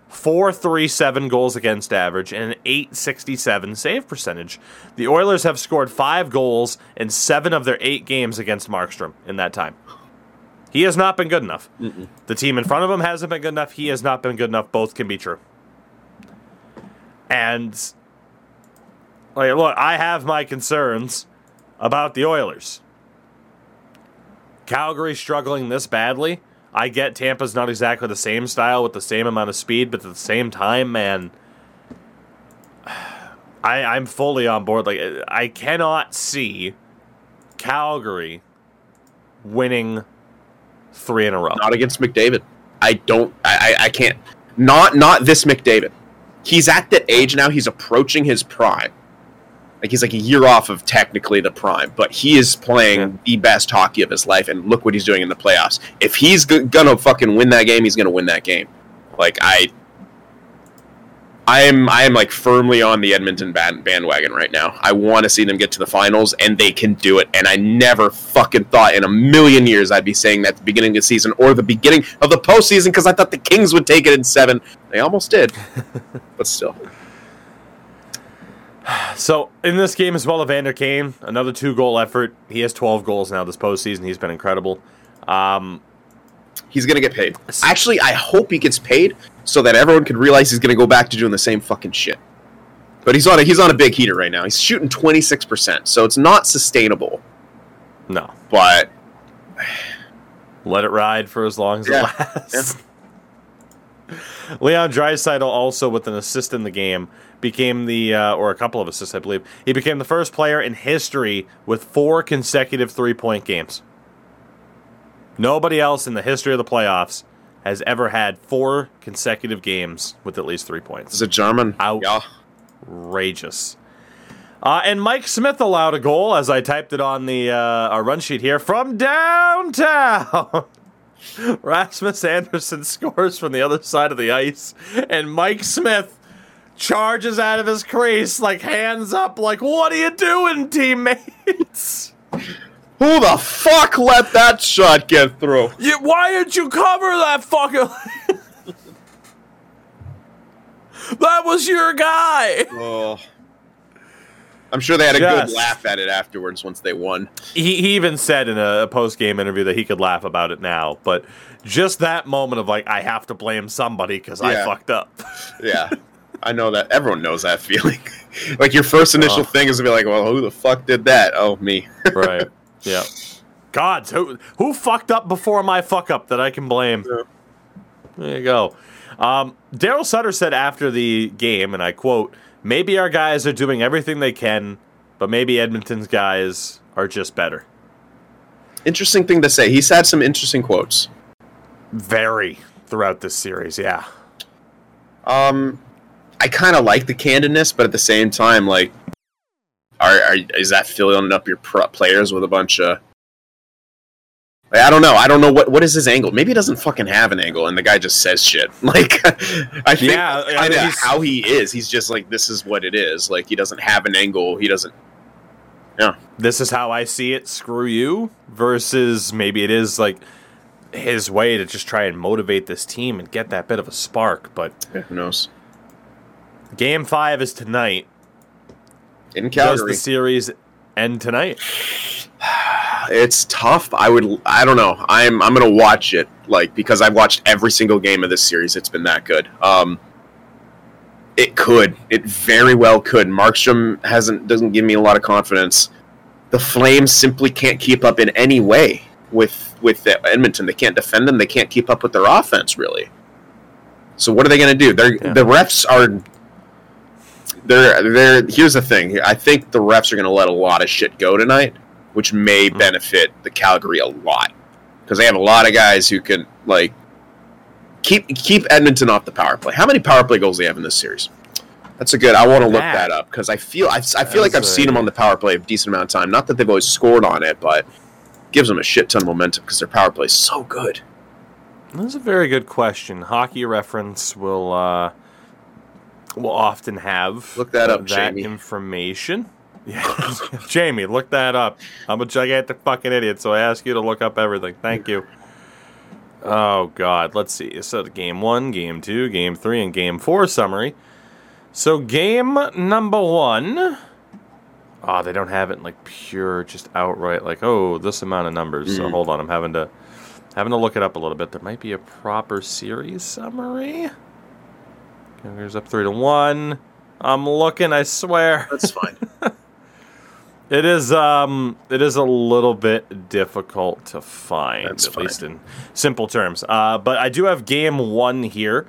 four three seven goals against average, and an eight sixty seven save percentage. The Oilers have scored five goals in seven of their eight games against Markstrom in that time. He has not been good enough. Mm-mm. The team in front of him hasn't been good enough. He has not been good enough. Both can be true. And like, look, I have my concerns about the Oilers. Calgary struggling this badly. I get Tampa's not exactly the same style with the same amount of speed, but at the same time, man, I, I'm fully on board. Like, I cannot see Calgary winning three in a row. Not against McDavid. I don't. I, I, I can't. Not not this McDavid. He's at the age now. He's approaching his prime. Like he's like a year off of technically the prime, but he is playing yeah. the best hockey of his life, and look what he's doing in the playoffs. If he's g- gonna fucking win that game, he's gonna win that game. Like I, I am I am like firmly on the Edmonton bandwagon right now. I want to see them get to the finals, and they can do it. And I never fucking thought in a million years I'd be saying that at the beginning of the season or the beginning of the postseason because I thought the Kings would take it in seven. They almost did, but still. So in this game as well, Evander Kane, another two goal effort. He has 12 goals now this postseason. He's been incredible. Um, he's gonna get paid. Actually, I hope he gets paid so that everyone can realize he's gonna go back to doing the same fucking shit. But he's on a he's on a big heater right now. He's shooting 26 percent, so it's not sustainable. No, but let it ride for as long as yeah. it lasts. Yeah. Leon Draisaitl also with an assist in the game became the uh, or a couple of assists, I believe. He became the first player in history with four consecutive three point games. Nobody else in the history of the playoffs has ever had four consecutive games with at least three points. Is it German? Outrageous. Yeah. Uh, and Mike Smith allowed a goal, as I typed it on the uh, our run sheet here from downtown. Rasmus Andersson scores from the other side of the ice, and Mike Smith charges out of his crease, like hands up, like, what are you doing, teammates? Who the fuck let that shot get through? You, why didn't you cover that fucking. that was your guy! Oh. I'm sure they had a good laugh at it afterwards once they won. He, he even said in a, a post game interview that he could laugh about it now, but just that moment of like, I have to blame somebody because yeah. I fucked up. yeah. I know that everyone knows that feeling. like your first initial oh. thing is to be like, "Well, who the fuck did that?" Oh, me. right. Yeah. Gods, who who fucked up before my fuck up that I can blame? Yeah. There you go. Um, Daryl Sutter said after the game, and I quote: "Maybe our guys are doing everything they can, but maybe Edmonton's guys are just better." Interesting thing to say. He's had some interesting quotes. Very throughout this series, yeah. Um, I kind of like the candidness, but at the same time, like, are, are is that filling up your players with a bunch of? Like, I don't know. I don't know what what is his angle. Maybe he doesn't fucking have an angle, and the guy just says shit. Like, I think yeah, I mean, how he is. He's just like this is what it is. Like he doesn't have an angle. He doesn't. Yeah. This is how I see it. Screw you. Versus maybe it is like his way to just try and motivate this team and get that bit of a spark. But yeah, who knows? Game five is tonight. In Calgary. Does the series end tonight? It's tough. I would. I don't know. I'm. I'm gonna watch it like because I've watched every single game of this series. It's been that good. Um, it could. It very well could. Markstrom hasn't doesn't give me a lot of confidence. The Flames simply can't keep up in any way with with Edmonton. They can't defend them. They can't keep up with their offense really. So what are they going to do? They're, yeah. The refs are they're they're here's the thing. I think the refs are going to let a lot of shit go tonight, which may mm-hmm. benefit the Calgary a lot because they have a lot of guys who can like keep keep Edmonton off the power play. How many power play goals do they have in this series? That's a good. I want to look that up because I feel I, I feel like I've seen them on the power play a decent amount of time. Not that they've always scored on it, but gives them a shit ton of momentum because their power play is so good. That's a very good question. Hockey reference will uh, will often have look that up, that Jamie. information. Yeah, Jamie, look that up. I'm a gigantic fucking idiot, so I ask you to look up everything. Thank you. Oh God, let's see. So the game one, game two, game three, and game four summary. So game number one. Oh, they don't have it in like pure, just outright like oh this amount of numbers. Mm. So hold on, I'm having to Having to look it up a little bit. There might be a proper series summary. Here's up three to one. I'm looking. I swear. That's fine. It is um it is a little bit difficult to find, That's at fine. least in simple terms. Uh, but I do have game one here.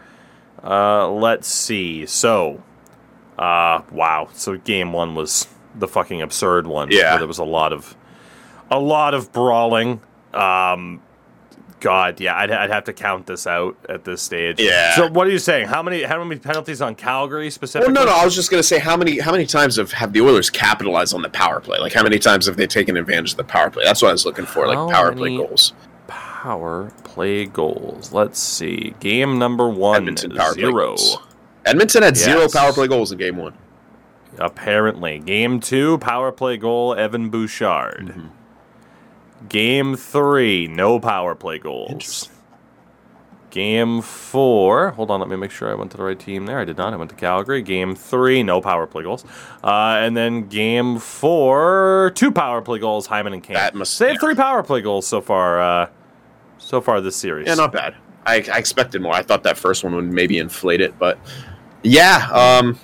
Uh, let's see. So, uh, wow. So game one was the fucking absurd one. Yeah. there was a lot of a lot of brawling. Um, God, yeah, I'd, I'd have to count this out at this stage. Yeah. So what are you saying? How many how many penalties on Calgary well, specifically? no, no. I was just gonna say how many how many times have have the Oilers capitalized on the power play? Like how many times have they taken advantage of the power play? That's what I was looking for. Like How power play goals. power play goals. Let's see. Game number one, Edmonton power play zero. goals. Edmonton had zero power play goals in game one. Apparently. Game two, power play goal, Evan Bouchard. Mm-hmm. Game three, no power play goals. Game four, hold on, let me make sure I went to the right team there. I did not. I went to Calgary. Game three, no power play goals. Uh, and then game four, two power play goals, Hyman and Kane. Must- they have three power play goals so far. Uh, so far this series. Yeah, not bad. I, I expected more. I thought that first one would maybe inflate it, but yeah. Um,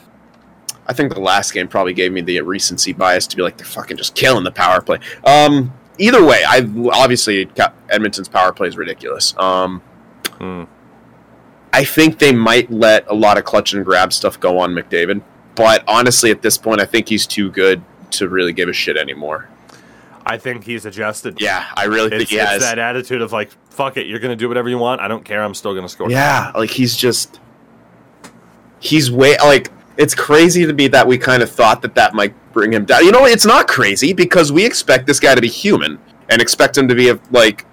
I think the last game probably gave me the recency bias to be like they're fucking just killing the power play. Um, either way, I obviously Edmonton's power play is ridiculous. Um, Hmm. I think they might let a lot of clutch and grab stuff go on McDavid, but honestly, at this point, I think he's too good to really give a shit anymore. I think he's adjusted. Yeah, I really think he it's has. that attitude of like, fuck it, you're gonna do whatever you want. I don't care. I'm still gonna score. Yeah, like he's just he's way like it's crazy to me that we kind of thought that that might bring him down. You know, it's not crazy because we expect this guy to be human and expect him to be a, like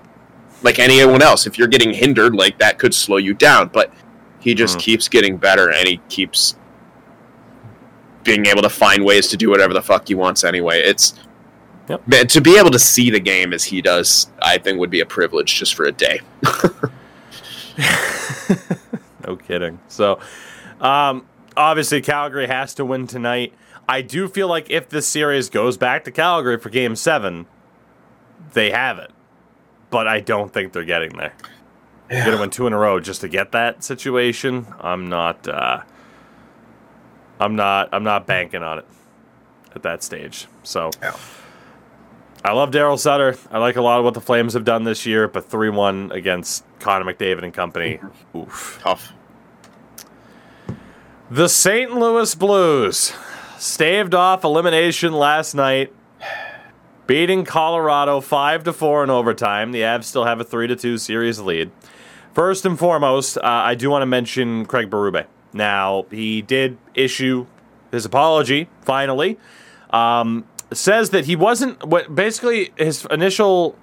like anyone else. If you're getting hindered, like that could slow you down, but he just Mhm. keeps getting better and he keeps being able to find ways to do whatever the fuck he wants anyway. It's Yep. man, to be able to see the game as he does, I think would be a privilege just for a day. No kidding. So, um, obviously, Calgary has to win tonight. I do feel like if this series goes back to Calgary for Game Seven, they have it. But I don't think they're getting there. You're gonna win two in a row just to get that situation. I'm not. Uh, I'm not. I'm not banking on it at that stage. So. Yeah. I love Daryl Sutter. I like a lot of what the Flames have done this year, but 3 1 against Connor McDavid and company. Oof. Tough. The St. Louis Blues staved off elimination last night, beating Colorado 5 to 4 in overtime. The Avs still have a 3 to 2 series lead. First and foremost, uh, I do want to mention Craig Berube. Now, he did issue his apology finally. Um, says that he wasn't what basically his initial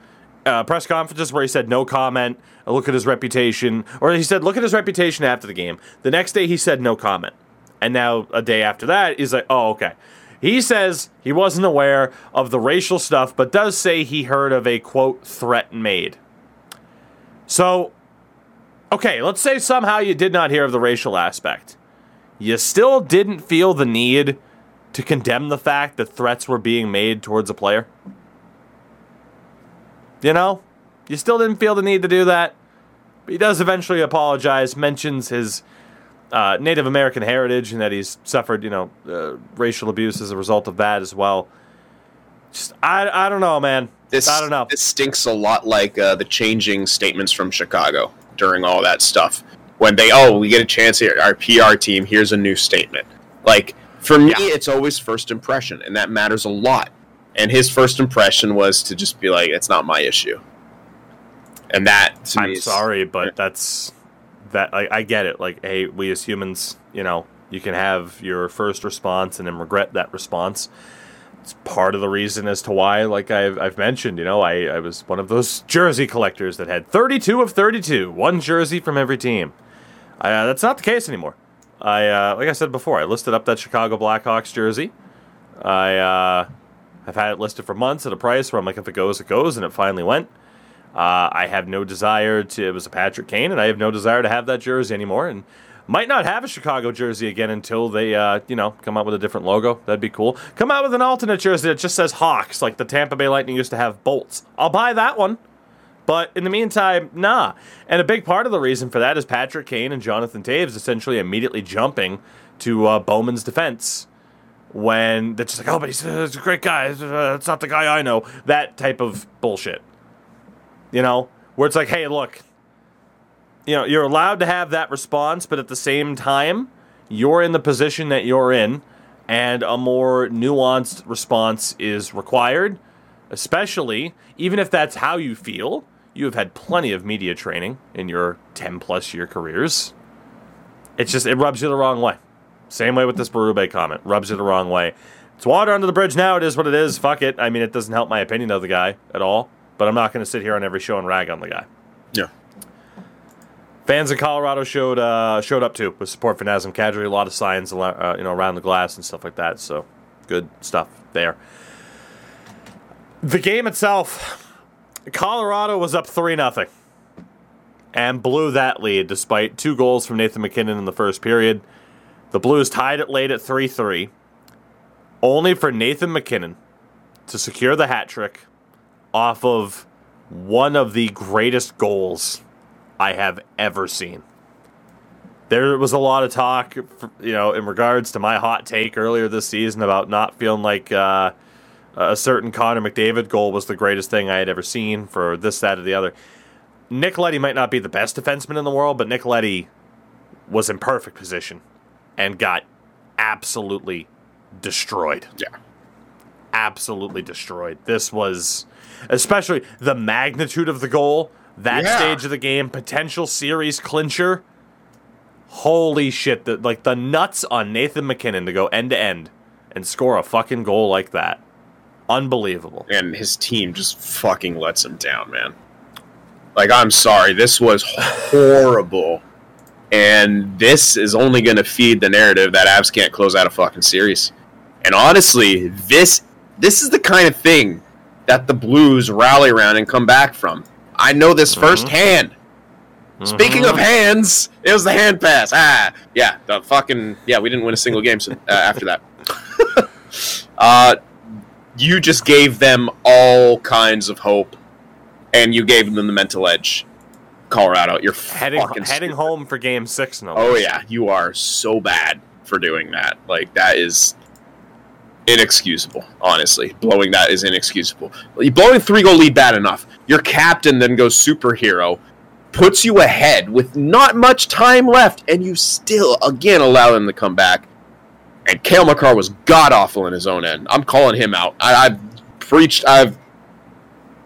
uh, press conferences where he said no comment, uh, look at his reputation, or he said look at his reputation after the game. The next day he said no comment, and now a day after that he's like, oh okay. He says he wasn't aware of the racial stuff, but does say he heard of a quote threat made. So, okay, let's say somehow you did not hear of the racial aspect. You still didn't feel the need to condemn the fact that threats were being made towards a player? You know? You still didn't feel the need to do that? But he does eventually apologize, mentions his uh, Native American heritage and that he's suffered, you know, uh, racial abuse as a result of that as well. Just, I, I don't know, man. This I don't know. This stinks a lot like uh, the changing statements from Chicago during all that stuff. When they, oh, we get a chance here, our PR team, here's a new statement. Like for me, Yeah. it's always first impression, and that matters a lot. And his first impression was to just be like, "It's not my issue," and that to I'm is- sorry, but that's that. I, I get it. Like, hey, we as humans, you know, you can have your first response and then regret that response. It's part of the reason as to why, like I've, I've mentioned, you know, I, I was one of those jersey collectors that had 32 of 32, one jersey from every team. Uh, that's not the case anymore. I, uh, like I said before, I listed up that Chicago Blackhawks jersey. I uh, have had it listed for months at a price where I'm like, if it goes, it goes, and it finally went. Uh, I have no desire to. It was a Patrick Kane, and I have no desire to have that jersey anymore. And might not have a Chicago jersey again until they, uh, you know, come out with a different logo. That'd be cool. Come out with an alternate jersey that just says Hawks, like the Tampa Bay Lightning used to have bolts. I'll buy that one. But in the meantime, nah. And a big part of the reason for that is Patrick Kane and Jonathan Toews essentially immediately jumping to uh, Bowman's defense when they're just like, oh, but he's, uh, he's a great guy. Uh, it's not the guy I know. That type of bullshit. You know, where it's like, hey, look, you know, you're allowed to have that response, but at the same time, you're in the position that you're in, and a more nuanced response is required, especially even if that's how you feel. You have had plenty of media training in your 10 plus year careers. It's just, it rubs you the wrong way. Same way with this Berube comment. Rubs you the wrong way. It's water under the bridge now. It is what it is. Fuck it. I mean, it doesn't help my opinion of the guy at all. But I'm not going to sit here on every show and rag on the guy. Yeah. Fans in Colorado showed uh, showed up too with support for Nazem Kadri. A lot of signs, uh, you know, around the glass and stuff like that. So good stuff there. The game itself, Colorado was up three nothing, and blew that lead despite two goals from Nathan MacKinnon in the first period. The Blues tied it late at 3 3, only for Nathan MacKinnon to secure the hat trick off of one of the greatest goals I have ever seen. There was a lot of talk, you know, in regards to my hot take earlier this season about not feeling like uh, a certain Connor McDavid goal was the greatest thing I had ever seen for this, that, or the other. Nick Leddy might not be the best defenseman in the world, but Nick Leddy was in perfect position and got absolutely destroyed. Yeah. Absolutely destroyed. This was, especially the magnitude of the goal, that yeah. stage of the game, potential series clincher. Holy shit! The, like the nuts on Nathan MacKinnon to go end to end and score a fucking goal like that. Unbelievable. And his team just fucking lets him down, man. Like, I'm sorry. This was horrible and this is only going to feed the narrative that Avs can't close out a fucking series. And honestly, this this is the kind of thing that the Blues rally around and come back from. I know this mm-hmm. firsthand. Mm-hmm. Speaking of hands, it was the hand pass. Ah, yeah, the fucking yeah. We didn't win a single game so, uh, after that. uh, you just gave them all kinds of hope, and you gave them the mental edge. Colorado. You're heading heading home for Game Six. No. Oh yeah, you are so bad for doing that. Like that is inexcusable. Honestly, blowing that is inexcusable. Blowing three goal lead bad enough. Your captain then goes superhero, puts you ahead with not much time left, and you still again allow them to come back. And Cale Makar was god awful in his own end. I'm calling him out. I, I've preached. I've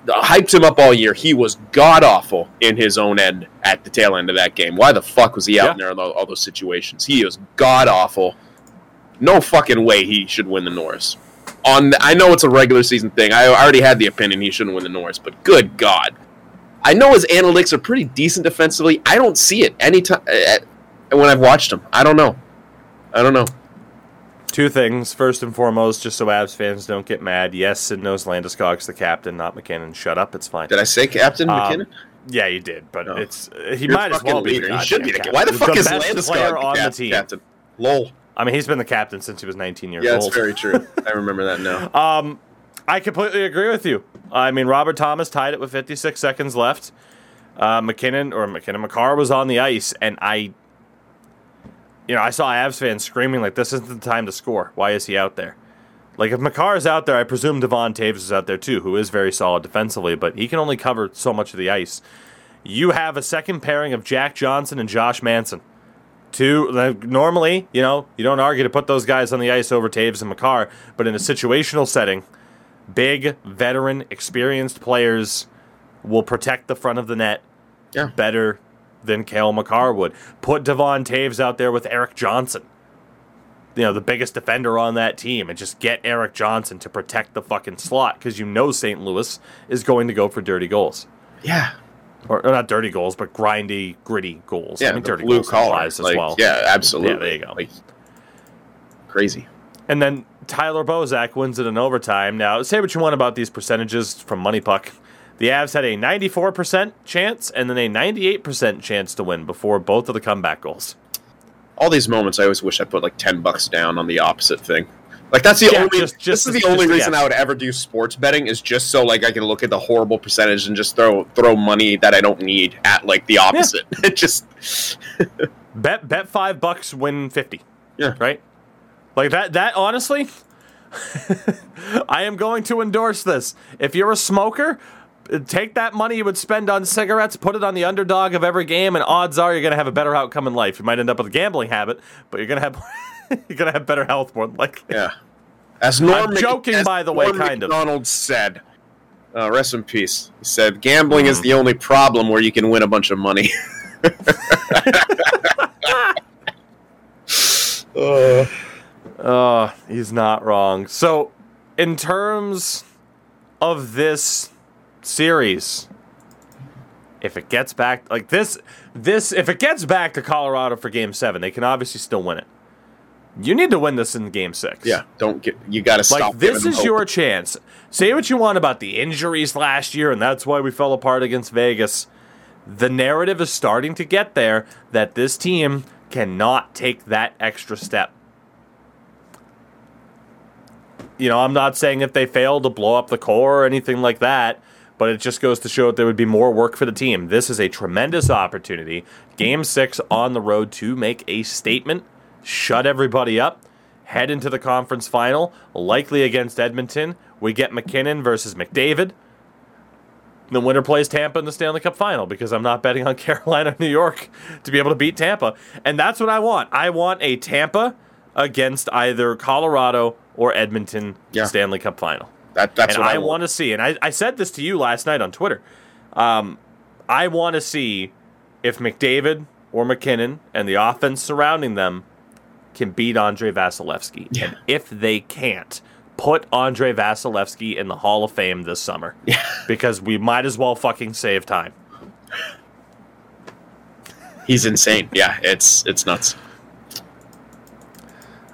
hyped him up all year. He was god awful in his own end at the tail end of that game. Why the fuck was he out yeah. in there in all, those situations? He was god awful. No fucking way he should win the Norris. On the, I know it's a regular season thing. I already had the opinion he shouldn't win the Norris, but good god. I know his analytics are pretty decent defensively. I don't see it anytime uh, when I've watched him. I don't know. I don't know. Two things. First and foremost, just so Avs fans don't get mad. Yes, Sid knows Landeskog's the captain, not MacKinnon. Shut up. It's fine. Did I say Captain um, MacKinnon? Yeah, you did, but no. it's he You're might as well be. The he should be the captain. Why the, the fuck is Landeskog on cap- the team? Captain? Lol. I mean, he's been the captain since he was 19 years yeah, old. Yeah, that's very true. I remember that now. Um, I completely agree with you. I mean, Robert Thomas tied it with 56 seconds left. Uh, MacKinnon or MacKinnon Makar was on the ice, and I you know, I saw Avs fans screaming like, "This isn't the time to score. Why is he out there?" Like if Makar is out there, I presume Devon Toews is out there too, who is very solid defensively, but he can only cover so much of the ice. You have a second pairing of Jack Johnson and Josh Manson. Two like, normally, you know, you don't argue to put those guys on the ice over Toews and Makar, but in a situational setting, big veteran, experienced players will protect the front of the net yeah. better than Cale Makar would. Put Devon Toews out there with Erik Johnson. You know, the biggest defender on that team, and just get Erik Johnson to protect the fucking slot because you know St. Louis is going to go for dirty goals. Yeah. Or, or not dirty goals, but grindy, gritty goals. Yeah, I mean, dirty blue goals collar as like, well. Yeah, absolutely. Yeah, there you go. Like, crazy. And then Tyler Bozak wins it in overtime. Now, say what you want about these percentages from Money Puck. The Avs had a 94% chance and then a 98% chance to win before both of the comeback goals. All these moments, I always wish I put like 10 bucks down on the opposite thing. Like that's the Yeah, only. just- just- this is the just only reason guess. I would ever do sports betting is just so like I can look at the horrible percentage and just throw throw money that I don't need at like the opposite. It just Bet bet five bucks, win fifty. Yeah. Right? Like that that honestly I am going to endorse this. If you're a smoker, take that money you would spend on cigarettes, put it on the underdog of every game, and odds are you're gonna have a better outcome in life. You might end up with a gambling habit, but you're gonna have you're gonna have better health more than likely. yeah. As Norm I'm Mc- joking, as by the way, Norm kind of. Macdonald said. Uh, rest in peace. He said, "Gambling Mm. is the only problem where you can win a bunch of money." uh, Uh, he's not wrong. So, in terms of this series, if it gets back like this, this if it gets back to Colorado for Game Seven, they can obviously still win it. You need to win this in Game Six. yeah, don't get. You got to stop. Like this is hope. your chance. Say what you want about the injuries last year, and that's why we fell apart against Vegas. The narrative is starting to get there that this team cannot take that extra step. You know, I'm not saying if they fail to blow up the core or anything like that, but it just goes to show that there would be more work for the team. This is a tremendous opportunity. Game six on the road to make a statement, shut everybody up, head into the conference final, likely against Edmonton. We get MacKinnon versus McDavid. The winner plays Tampa in the Stanley Cup final because I'm not betting on Carolina, or New York to be able to beat Tampa. And that's what I want. I want a Tampa against either Colorado or Edmonton Yeah. Stanley Cup final. That, that's and what I, I, want to see, and I, I said this to you last night on Twitter. Um, I want to see if McDavid or MacKinnon and the offense surrounding them can beat Andrei Vasilevskiy. Yeah. And if they can't, put Andrei Vasilevskiy in the Hall of Fame this summer. Yeah. Because we might as well fucking save time. He's insane. Yeah, it's it's nuts.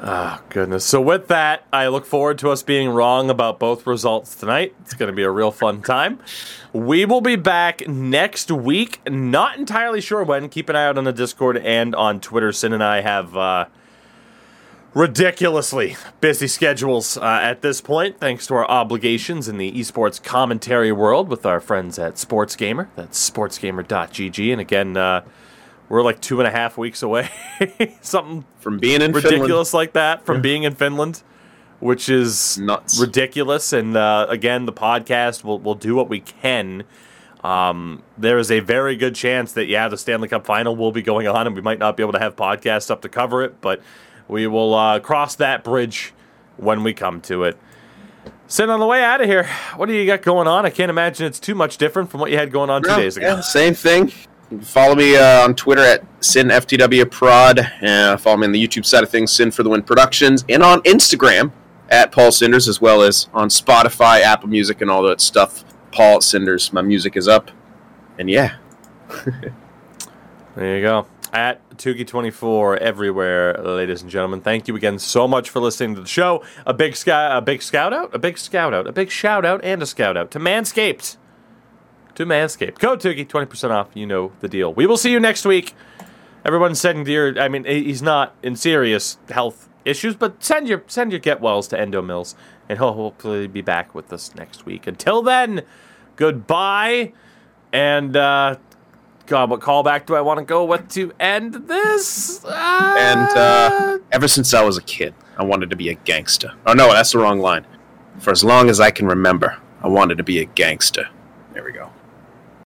Oh, goodness. So, with that, I look forward to us being wrong about both results tonight. It's going to be a real fun time. We will be back next week. Not entirely sure when. Keep an eye out on the Discord and on Twitter. Sin and I have uh, ridiculously busy schedules uh, at this point, thanks to our obligations in the esports commentary world with our friends at Sports Gamer. That's sportsgamer.gg. And again, uh, we're like two and a half weeks away. Something From being in ridiculous like that from being in Finland, which is Nuts. ridiculous. And uh, again, the podcast will will do what we can. Um, there is a very good chance that yeah, the Stanley Cup final will be going on, and we might not be able to have podcasts up to cover it, but we will uh, cross that bridge when we come to it. Sitting on the way out of here, what do you got going on? I can't imagine it's too much different from what you had going on two days ago. Yeah, same thing. Follow me uh, on Twitter at SinFTWProd. Uh, follow me on the YouTube side of things, Sin for the Win Productions, and on Instagram at Paul Cinders, as well as on Spotify, Apple Music, and all that stuff. Paul Cinders. My music is up. And yeah, There you go. At Tugi24 everywhere, ladies and gentlemen. Thank you again so much for listening to the show. A big scout, a big scout out, a big scout out, a big shout out, and a scout out to Manscaped. To Manscaped. Code Tugi, 20% off. You know the deal. We will see you next week. Everyone's sending dear. I mean, he's not in serious health issues, but send your send your get wells to Endo Mills, and he'll hopefully be back with us next week. Until then, goodbye, and uh, God, what callback do I want to go with to end this? Uh, and uh, ever since I was a kid, I wanted to be a gangster. Oh no, that's the wrong line. For as long as I can remember, I wanted to be a gangster. There we go.